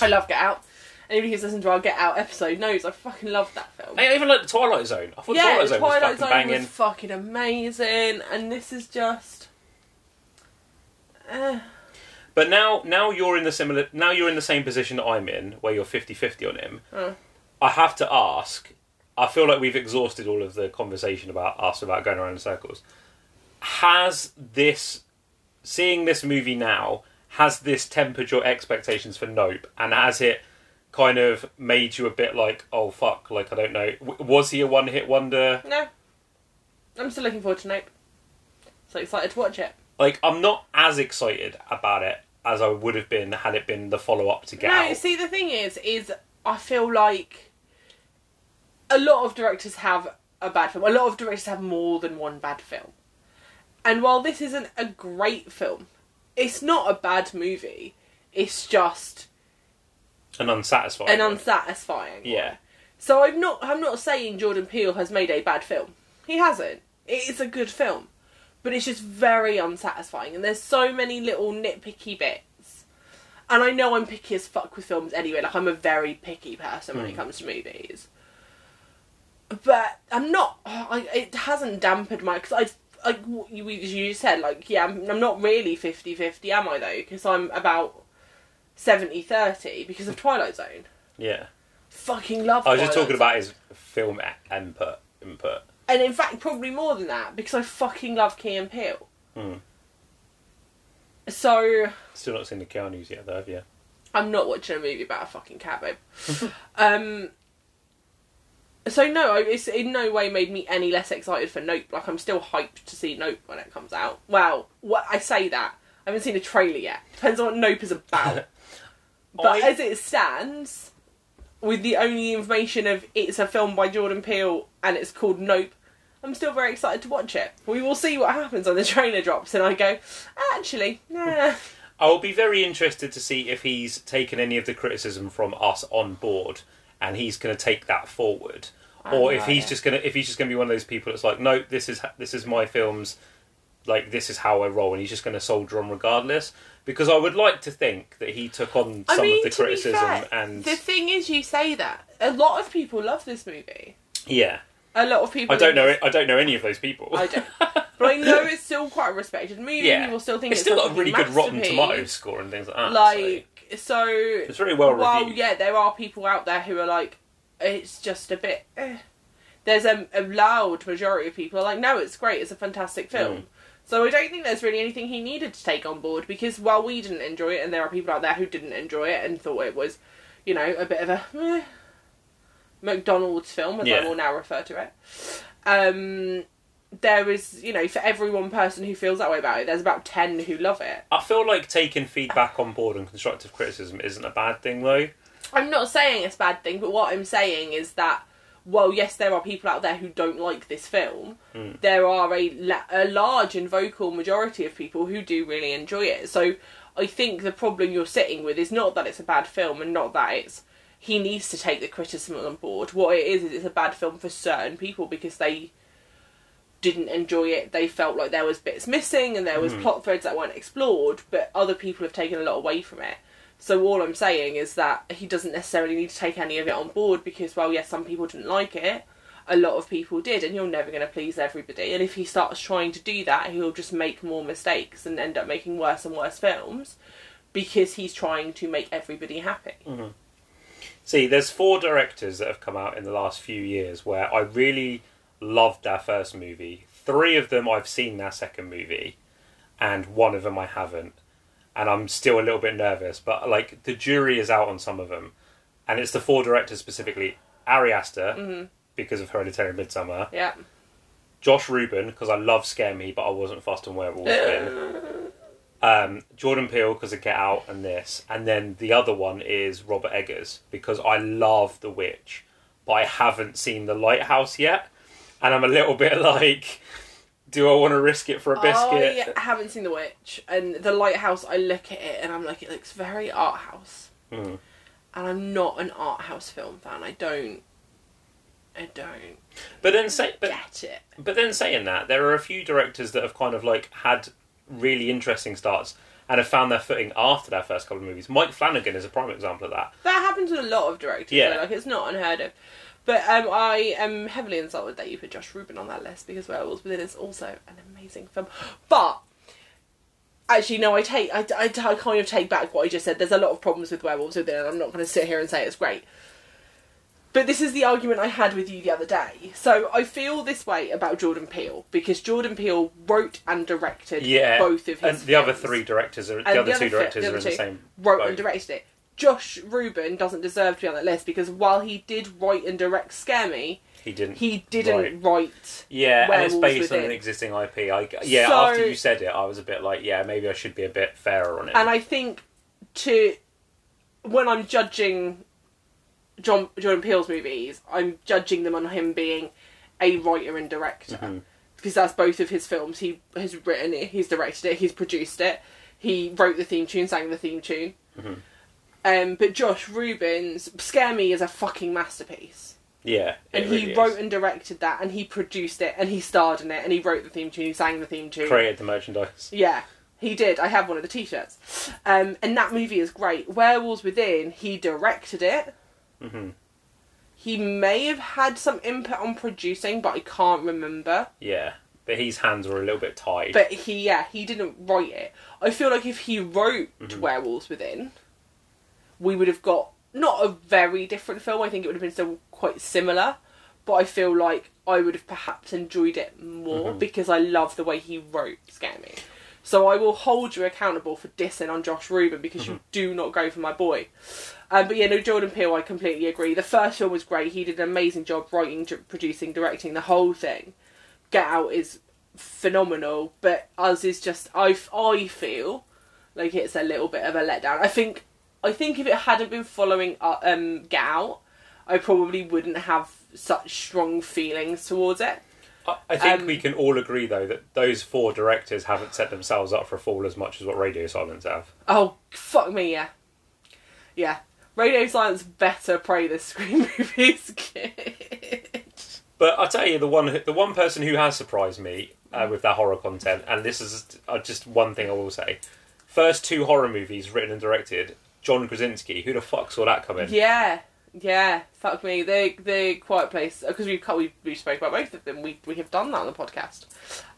I love Get Out. Anybody who's listened to our Get Out episode knows I fucking love that film. I even like the Twilight Zone. I thought yeah, Twilight Zone Twilight was Zone fucking banging. was fucking amazing, and this is just. Uh, But now, now you're in the similar. Now you're in the same position that I'm in, where you're 50-50 on him. I have to ask. I feel like we've exhausted all of the conversation about us about going around in circles. Has this, seeing this movie now, has this tempered your expectations for Nope, and has it kind of made you a bit like, oh fuck, like I don't know, w- was he a one-hit wonder? no. I'm still looking forward to Nope. So excited to watch it. Like I'm not as excited about it as I would have been had it been the follow-up to Get no, Out. see the thing is, is I feel like a lot of directors have a bad film. A lot of directors have more than one bad film. And while this isn't a great film, it's not a bad movie. It's just An unsatisfying. an unsatisfying. one. Yeah. So I'm not I'm not saying Jordan Peele has made a bad film. He hasn't. It is a good film. But it's just very unsatisfying and there's so many little nitpicky bits. And I know I'm picky as fuck with films anyway, like I'm a very picky person when it Mm. comes to movies. But I'm not I, it hasn't dampened my cuz I like you, you said like yeah, I'm, I'm not really 50-50 am I though because I'm about 70-30 because of Twilight Zone. Yeah. Fucking love I was just talking about his film input. Input. and in fact probably more than that because I fucking love Key and Peele. Hmm. So Still not seen the Keanu's yet, though. Have you? I'm not watching a movie about a fucking cat, babe. um. So no, it's in no way made me any less excited for Nope. Like I'm still hyped to see Nope when it comes out. Well, what I say that I haven't seen a trailer yet. Depends on what Nope is about. but I- as it stands, with the only information of it's a film by Jordan Peele and it's called Nope, I'm still very excited to watch it. We will see what happens when the trailer drops and I go, actually, nah. I'll be very interested to see if he's taken any of the criticism from us on board and he's going to take that forward, I or if he's idea. just going to if he's just going to be one of those people that's like, no, this is this is my films, like this is how I roll, and he's just going to soldier on regardless. Because I would like to think that he took on I some mean, of the criticism fair, and the thing is, you say that a lot of people love this movie. yeah, A lot of people. I don't know this- I don't know any of those people. I don't. But I know it's still quite a respected movie. Yeah. People still think it's it's, still got a really good Rotten. Tomatoes score and things like that. Like so. It's very well Well, reviewed. yeah, there are people out there who are like, it's just a bit. Eh. There's a, a loud majority of people are like, no, it's great. It's a fantastic film. Mm. So I don't think there's really anything he needed to take on board because while we didn't enjoy it, and there are people out there who didn't enjoy it and thought it was, you know, a bit of a eh, McDonald's film, as I will now refer to it. Um, there is, you know, for every one person who feels that way about it, there's about ten who love it. I feel like taking feedback on board and constructive criticism isn't a bad thing though. I'm not saying it's a bad thing, but what I'm saying is that, well, yes, there are people out there who don't like this film. Mm. There are a, a large and vocal majority of people who do really enjoy it. So I think the problem you're sitting with is not that it's a bad film and not that it's he needs to take the criticism on board. What it is is it's a bad film for certain people because they didn't enjoy it. They felt like there was bits missing and there was Mhm. plot threads that weren't explored, but other people have taken a lot away from it. So all I'm saying is that he doesn't necessarily need to take any of it on board because, well, yes, some people didn't like it. A lot of people did, and you're never going to please everybody. And if he starts trying to do that, he'll just make more mistakes and end up making worse and worse films because he's trying to make everybody happy. See, there's four directors that have come out in the last few years where I really loved their first movie. Three of them I've seen their second movie, and one of them I haven't. And I'm still a little bit nervous, but like the jury is out on some of them, and it's the four directors specifically: Ari Aster Mhm. because of Hereditary Midsommar, Yeah. Josh Ruben because I love Scare Me, but I wasn't fast on Werewolf. then. Um, Jordan Peele because of Get Out and this, and then the other one is Robert Eggers because I love The Witch, but I haven't seen The Lighthouse yet, and I'm a little bit like, do I want to risk it for a biscuit? I haven't seen The Witch, and The Lighthouse. I look at it and I'm like, it looks very art house, Mm. and I'm not an art house film fan. I don't, I don't But then say, but get it. but then saying that, there are a few directors that have kind of like had really interesting starts and have found their footing after their first couple of movies. Mike Flanagan is a prime example of that. That happens with a lot of directors. Yeah. Yeah. Like it's not unheard of. But um, I am heavily insulted that you put Josh Ruben on that list because Werewolves Within is also an amazing film. But actually, no, I take I, I, I kind of take back what I just said. There's a lot of problems with Werewolves Within, and I'm not going to sit here and say it's great. But this is the argument I had with you the other day. So I feel this way about Jordan Peele because Jordan Peele wrote and directed Yeah, both of his and the other three directors are the other the two other fi- directors the are other in the same wrote boat. and directed it. Josh Ruben doesn't deserve to be on that list because while he did write and direct Scare Me, He didn't. he didn't Right. write. Yeah, and it's based on an existing IP. I, yeah, So- after you said it, I was a bit like, yeah, maybe I should be a bit fairer on it. And I think to when I'm judging John Jordan Peele's movies, I'm judging them on him being a writer and director Mhm. because that's both of his films. He has written it, he's directed it, he's produced it, he wrote the theme tune, sang the theme tune. Mhm. Um, but Josh Ruben's Scare Me is a fucking masterpiece. yeah, and really he is. wrote and directed that, and he produced it, and he starred in it, and he wrote the theme tune, he sang the theme tune. created the merchandise. Yeah, he did. I have one of the t-shirts, um, and that movie is great. Werewolves Within, he directed it. hmm He may have had some input on producing, but I can't remember. Yeah, but his hands were a little bit tied. But he, yeah, he didn't write it. I feel like if he wrote Mhm. Werewolves Within, we would have got not a very different film. I think it would have been still quite similar, but I feel like I would have perhaps enjoyed it more Mhm. because I love the way he wrote Scare Me. So I will hold you accountable for dissing on Josh Ruben because you do not go for my boy. Um, but yeah, no, Jordan Peele, I completely agree. The first film was great. He did an amazing job writing, d- producing, directing the whole thing. Get Out is phenomenal, but us is just I I feel like it's a little bit of a letdown. I think I think if it hadn't been following uh, um, Get Out, I probably wouldn't have such strong feelings towards it. I, I think Um, we can all agree though that those four directors haven't set themselves up for a fall as much as what Radio Silence have. Oh fuck me, yeah, yeah. Radio Silence better pray this Scream movie is good. But I tell you, the one the one person who has surprised me uh, with that horror content, and this is uh, just one thing I will say: first two horror movies written and directed, John Krasinski. Who the fuck saw that coming? Yeah, yeah. Fuck me. The the Quiet Place because we've we we spoke about both of them. We we have done that on the podcast.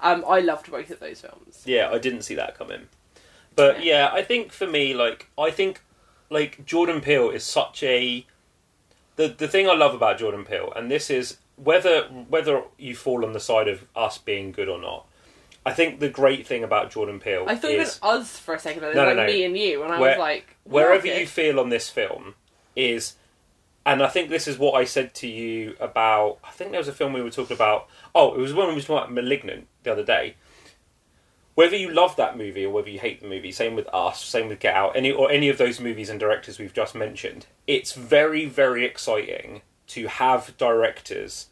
Um, I loved both of those films. Yeah, I didn't see that coming. But yeah, I think for me, like, I think like Jordan Peele is such a the the thing I love about Jordan Peele, and this is whether whether you fall on the side of us being good or not. I think the great thing about Jordan Peele I thought is meant us for a second, but No, no, like no. me and you, and I Where- was like, wherever you feel on this film is and I think this is what I said to you about I think there was a film we were talking about oh it was when we were talking about Malignant the other day whether you love that movie or whether you hate the movie same with us same with Get Out any or any of those movies and directors we've just mentioned it's very very exciting to have directors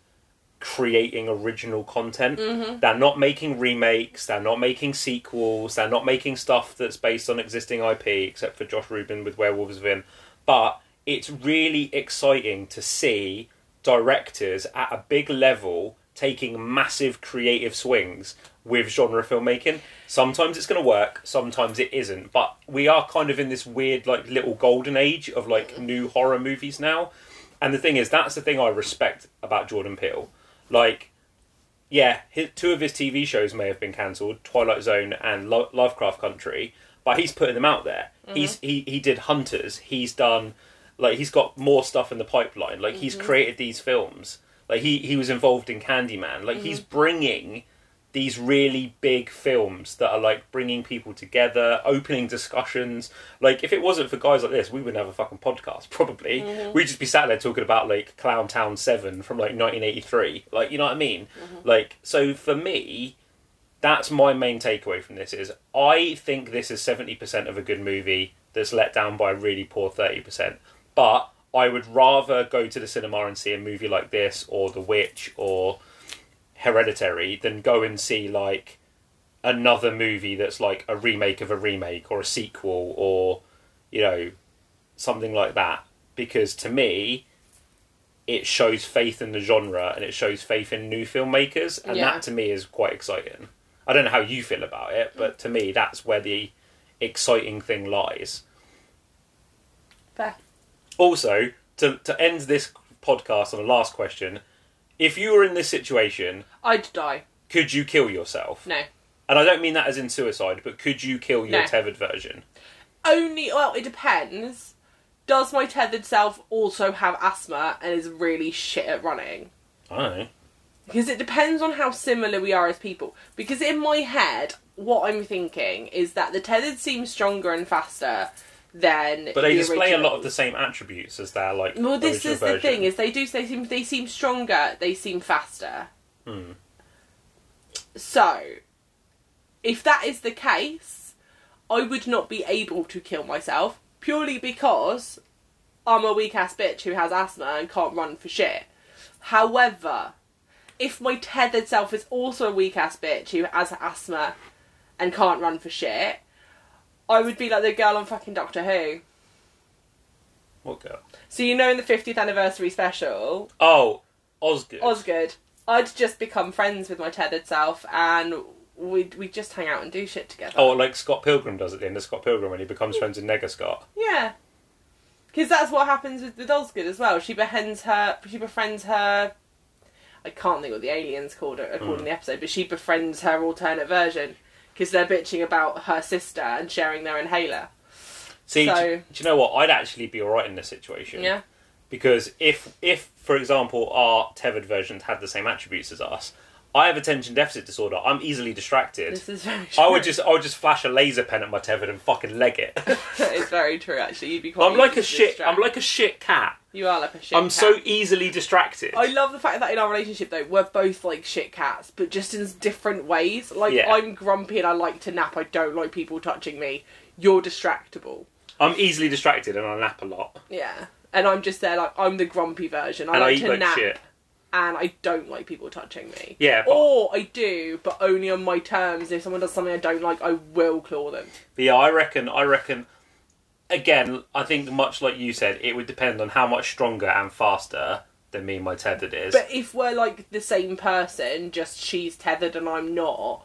creating original content. Mm-hmm. They're not making remakes. They're not making sequels. They're not making stuff that's based on existing IP, except for Josh Ruben with Werewolves of Within. But it's really exciting to see directors at a big level taking massive creative swings with genre filmmaking. Sometimes it's going to work, sometimes it isn't. But we are kind of in this weird, like, little golden age of like new horror movies now. And the thing is, that's the thing I respect about Jordan Peele. Like, yeah, his, two of his TV shows may have been cancelled, Twilight Zone and Lo- Lovecraft Country, but he's putting them out there. Mm-hmm. He's he he did Hunters. He's done like he's got more stuff in the pipeline. Like he's mm-hmm. created these films. Like he he was involved in Candyman. Like he's mm-hmm. bringing these really big films that are like bringing people together, opening discussions. Like if it wasn't for guys like this, we wouldn't have a fucking podcast. Probably mm-hmm. we'd just be sat there talking about like Clown Town Seven from like 1983. Like you know what I mean? Mm-hmm. Like so for me, that's my main takeaway from this is I think this is 70% of a good movie that's let down by a really poor 30%. But I would rather go to the cinema and see a movie like this or The Witch or Hereditary than go and see like another movie that's like a remake of a remake or a sequel or you know something like that because to me it shows faith in the genre and it shows faith in new filmmakers and Yeah. that to me is quite exciting. I don't know how you feel about it, but to me that's where the exciting thing lies. Fair. Also, to to end this podcast on the last question, if you were in this situation, I'd die. could you kill yourself? No. And I don't mean that as in suicide, but could you kill your No. tethered version? Only well, it depends. Does my tethered self also have asthma and is really shit at running? I don't know. Because it depends on how similar we are as people. Because in my head, what I'm thinking is that the tethered seems stronger and faster than. But they the display a lot of the same attributes as their like. Well, this original is the thing: is they do they seem they seem stronger, they seem faster. Hmm. So, if that is the case, I would not be able to kill myself purely because I'm a weak ass bitch who has asthma and can't run for shit. However, if my tethered self is also a weak ass bitch who has asthma and can't run for shit, I would be like the girl on fucking Doctor Who. What girl? So you know in the 50th anniversary special, Oh, Osgood. Osgood, I'd just become friends with my tethered self and we'd, we'd just hang out and do shit together. Oh, like Scott Pilgrim does at the end of Scott Pilgrim when he becomes friends with Nega Scott. Yeah. Because that's what happens with, with Osgood as well. She befriends her, she befriends her, I can't think what the alien's called, are uh, called hmm. in the episode, but she befriends her alternate version because they're bitching about her sister and sharing their inhaler. See, So- do, do you know what? I'd actually be alright in this situation. Yeah. Because if, if for example, our tethered versions had the same attributes as us, I have attention deficit disorder. I'm easily distracted. This is very true. I would just, I would just flash a laser pen at my tethered and fucking leg it. it's very true, actually. You'd be quite I'm like a shit. distract. I'm like a shit cat. You are like a shit I'm cat. so easily distracted. I love the fact that in our relationship though we're both like shit cats, but just in different ways. Like Yeah. I'm grumpy and I like to nap. I don't like people touching me. You're distractible. I'm easily distracted and I nap a lot. Yeah, and I'm just there like I'm the grumpy version. I And I like eat to like nap shit. And I don't like people touching me. Yeah, but- Or I do, but only on my terms. If someone does something I don't like, I will claw them. But yeah, I reckon. I reckon. Again, I think much like you said, it would depend on how much stronger and faster than me and my tethered is. But if we're like the same person, just she's tethered and I'm not,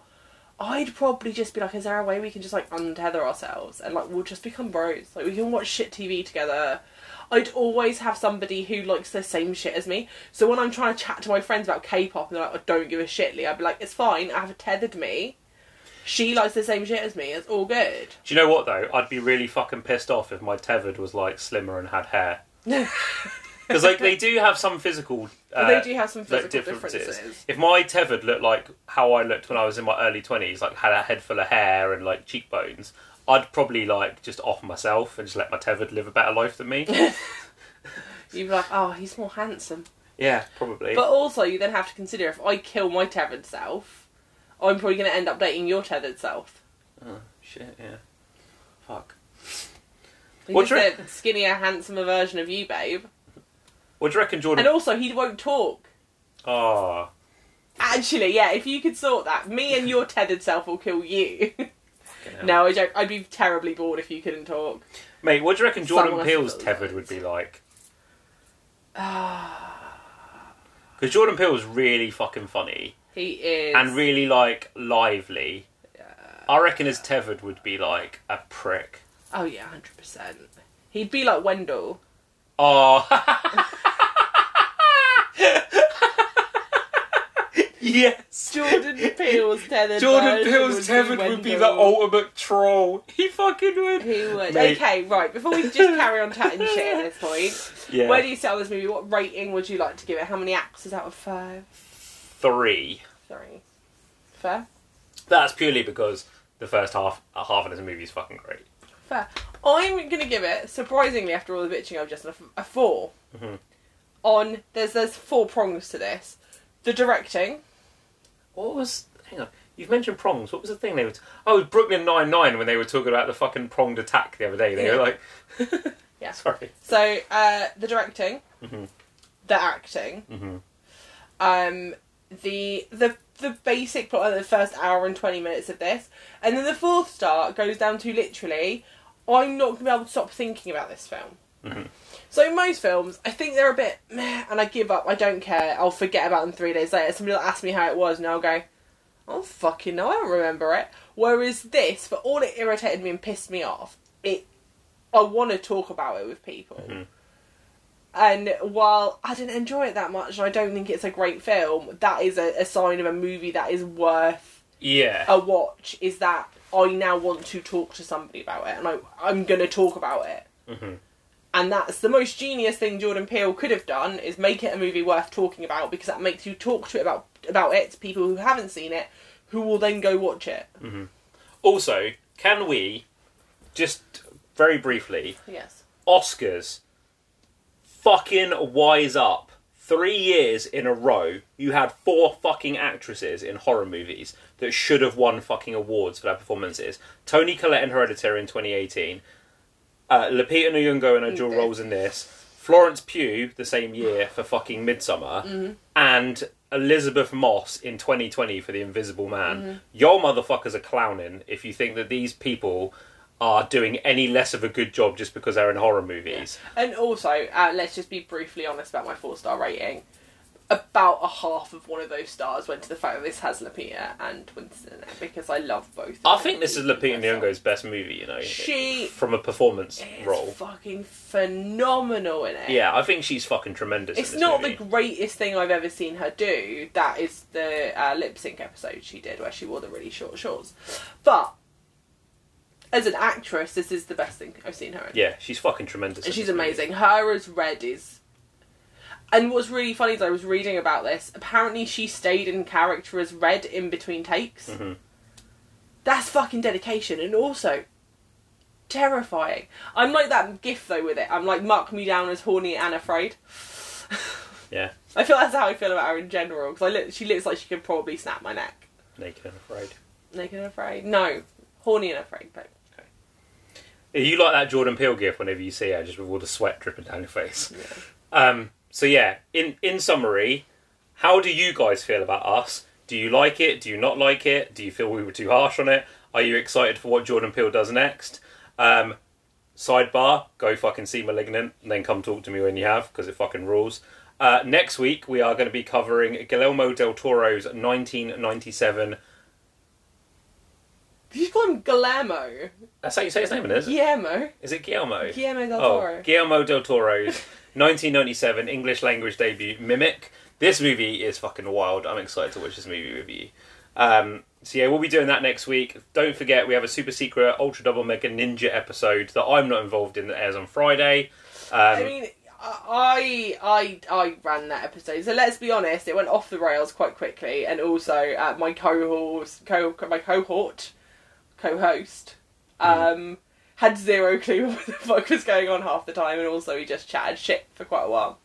I'd probably just be like, is there a way we can just like untether ourselves and like we'll just become bros? Like we can watch shit TV together. I'd always have somebody who likes the same shit as me. So when I'm trying to chat to my friends about K-pop and they're like, I don't give a shit, Lee, I'd be like, it's fine. I have tethered me. She likes the same shit as me. It's all good. Do you know what though? I'd be really fucking pissed off if my tethered was like slimmer and had hair. Because like they do have some physical. Uh, they do have some physical differences. If my tethered looked like how I looked when I was in my early twenties, like had a head full of hair and like cheekbones, I'd probably like just off myself and just let my tethered live a better life than me. You'd be like, oh, he's more handsome. yeah, probably. But also, you then have to consider if I kill my tethered self, I'm probably going to end up dating your tethered self. oh, shit, yeah. Fuck. He's What do a skinnier, handsomer version of you, babe. What do you reckon, Jordan? And also, he won't talk. Oh, Actually, yeah, if you could sort that, me and your tethered self will kill you. no, I joke. I'd be terribly bored if you couldn't talk. mate. What do you reckon Jordan Someone Peele's tethered would be like? Because Jordan Peele's really fucking funny He is. and really like lively. I reckon his tethered would be like a prick. Oh, yeah, 100%. He'd be like Wendell. Oh. yes. Jordan Peele's tethered Jordan Peele's would tethered be would be the ultimate troll. He fucking would. He would. Mate. Okay, right. Before we just carry on chatting shit at this point, Yeah. where do you sell this movie? What rating would you like to give it? How many axes out of five? Three. Sorry. Fair? That's purely because the first half half of this movie is fucking great. Fair. I'm going to give it, surprisingly, after all the bitching I've just done, a, a 4 Mhm. On, there's there's four prongs to this. The directing. What was? Hang on. You've mentioned prongs. What was the thing they were? T- oh, it was Brooklyn Nine Nine when they were talking about the fucking pronged attack the other day. They were like, Yeah. sorry. So, uh, the directing. Mhm. The acting. Mhm. Um, the the the basic plot of the first hour and 20 minutes of this. And then the fourth star goes down to literally, I'm not going to be able to stop thinking about this film. Mhm. So in most films, I think they're a bit meh, and I give up. I don't care. I'll forget about them three days later. Somebody will ask me how it was, and I'll go, "Oh fucking no, I don't remember it." Whereas this, for all it irritated me and pissed me off, it, I want to talk about it with people. Mhm. And while I didn't enjoy it that much, and I don't think it's a great film, that is a, a sign of a movie that is worth Yeah. a watch. Is that I now want to talk to somebody about it, and I, I'm going to talk about it. Mhm. And that's the most genius thing Jordan Peele could have done is make it a movie worth talking about because that makes you talk to it about about it to people who haven't seen it, who will then go watch it. Mm-hmm. Also, can we just very briefly Yes. Oscars fucking wise up. Three years in a row, you had four fucking actresses in horror movies that should have won fucking awards for their performances. Toni Collette in Hereditary in 2018, uh, Lupita Nyong'o in her dual roles in this, Florence Pugh the same year for fucking Midsommar, Mm-hmm. and Elisabeth Moss in 2020 for The Invisible Man. Mm-hmm. Your motherfuckers are clowning if you think that these people are doing any less of a good job just because they're in horror movies. And also, uh, let's just be briefly honest about my four star rating. About a half of one of those stars went to the fact that this has Lupita and Winston in it because I love both. I think this is Lupita Nyong'o's best movie, you know, She from a performance role. fucking phenomenal in it. Yeah, I think she's fucking tremendous. It's not movie. the greatest thing I've ever seen her do. That is the uh, lip sync episode she did where she wore the really short shorts. But as an actress, this is the best thing I've seen her in. Yeah, she's fucking tremendous. and she's this movie. amazing. Her as Red is. And what's really funny is I was reading about this. Apparently, she stayed in character as Red in between takes. Mhm. That's fucking dedication, and also terrifying. I'm like that gif though with it. I'm like mark me down as horny and afraid. Yeah, I feel that's how I feel about her in general because I look, she looks like she could probably snap my neck. naked and afraid. Naked and afraid? No, horny and afraid. But You like that Jordan Peele gif whenever you see her, just with all the sweat dripping down your face. Yeah. Um, so yeah, in in summary, How do you guys feel about us? Do you like it? Do you not like it? Do you feel we were too harsh on it? Are you excited for what Jordan Peele does next? Um, sidebar: Go fucking see *Malignant* and then come talk to me when you have because it fucking rules. Uh, next week we are going to be covering Guillermo del Toro's 1997. Did you call him Guillermo? That's how you say his name, is it? Guillermo. Is it Guillermo? Guillermo del Oh, Toro. Guillermo del Toro's 1997 English language debut, Mimic. This movie is fucking wild. I'm excited to watch this movie with you. Um, so yeah, we'll be doing that next week. Don't forget, we have a super secret Ultra Double Mega Ninja episode that I'm not involved in that airs on Friday. Um, I mean, I I I ran that episode, so let's be honest, it went off the rails quite quickly, and also uh, my cohort, co my cohort, co-host, um, had zero clue what the fuck was going on half the time, and also he just chatted shit for quite a while.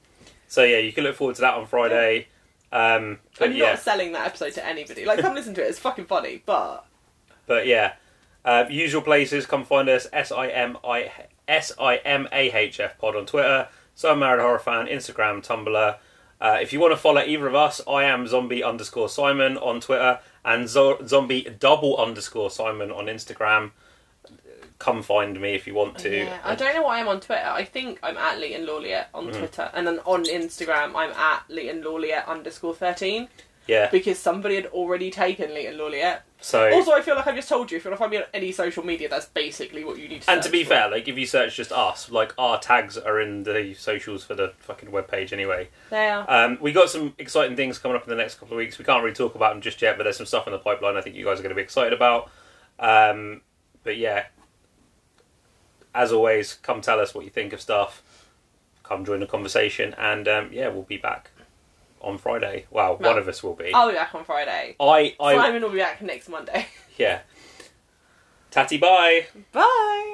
so yeah, you can look forward to that on Friday. Um, but I'm yeah, not selling that episode to anybody. Like, come listen to it; it's fucking funny, but But yeah, uh, usual places. Come find us. S I M I S I M A H F Pod on Twitter. So I'm Married Horror Fan. Instagram, Tumblr. Uh, if you want to follow either of us, I am zombie underscore Simon on Twitter and zo- zombie double underscore Simon on Instagram. Come find me if you want to. yeah, I don't know why I'm on Twitter. I think I'm at Leighton Lawliet on Mm-hmm. Twitter, and then on Instagram I'm at Leighton Lawliet underscore thirteen. Yeah. because somebody had already taken Leighton Lawliet. So Also, I feel like I've just told you, if you want to find me on any social media, that's basically what you need to do. and to be for. fair, like if you search just us, like our tags are in the socials for the fucking webpage anyway. They are. Um, we got some exciting things coming up in the next couple of weeks. We can't really talk about them just yet, but there's some stuff in the pipeline I think you guys are going to be excited about. Um, but yeah, as always, come tell us what you think of stuff. Come join the conversation, and um, yeah, we'll be back on Friday. Well, No. one of us will be. I'll be back on Friday. I, I, Simon will be back next Monday. yeah. Tatty, bye. Bye!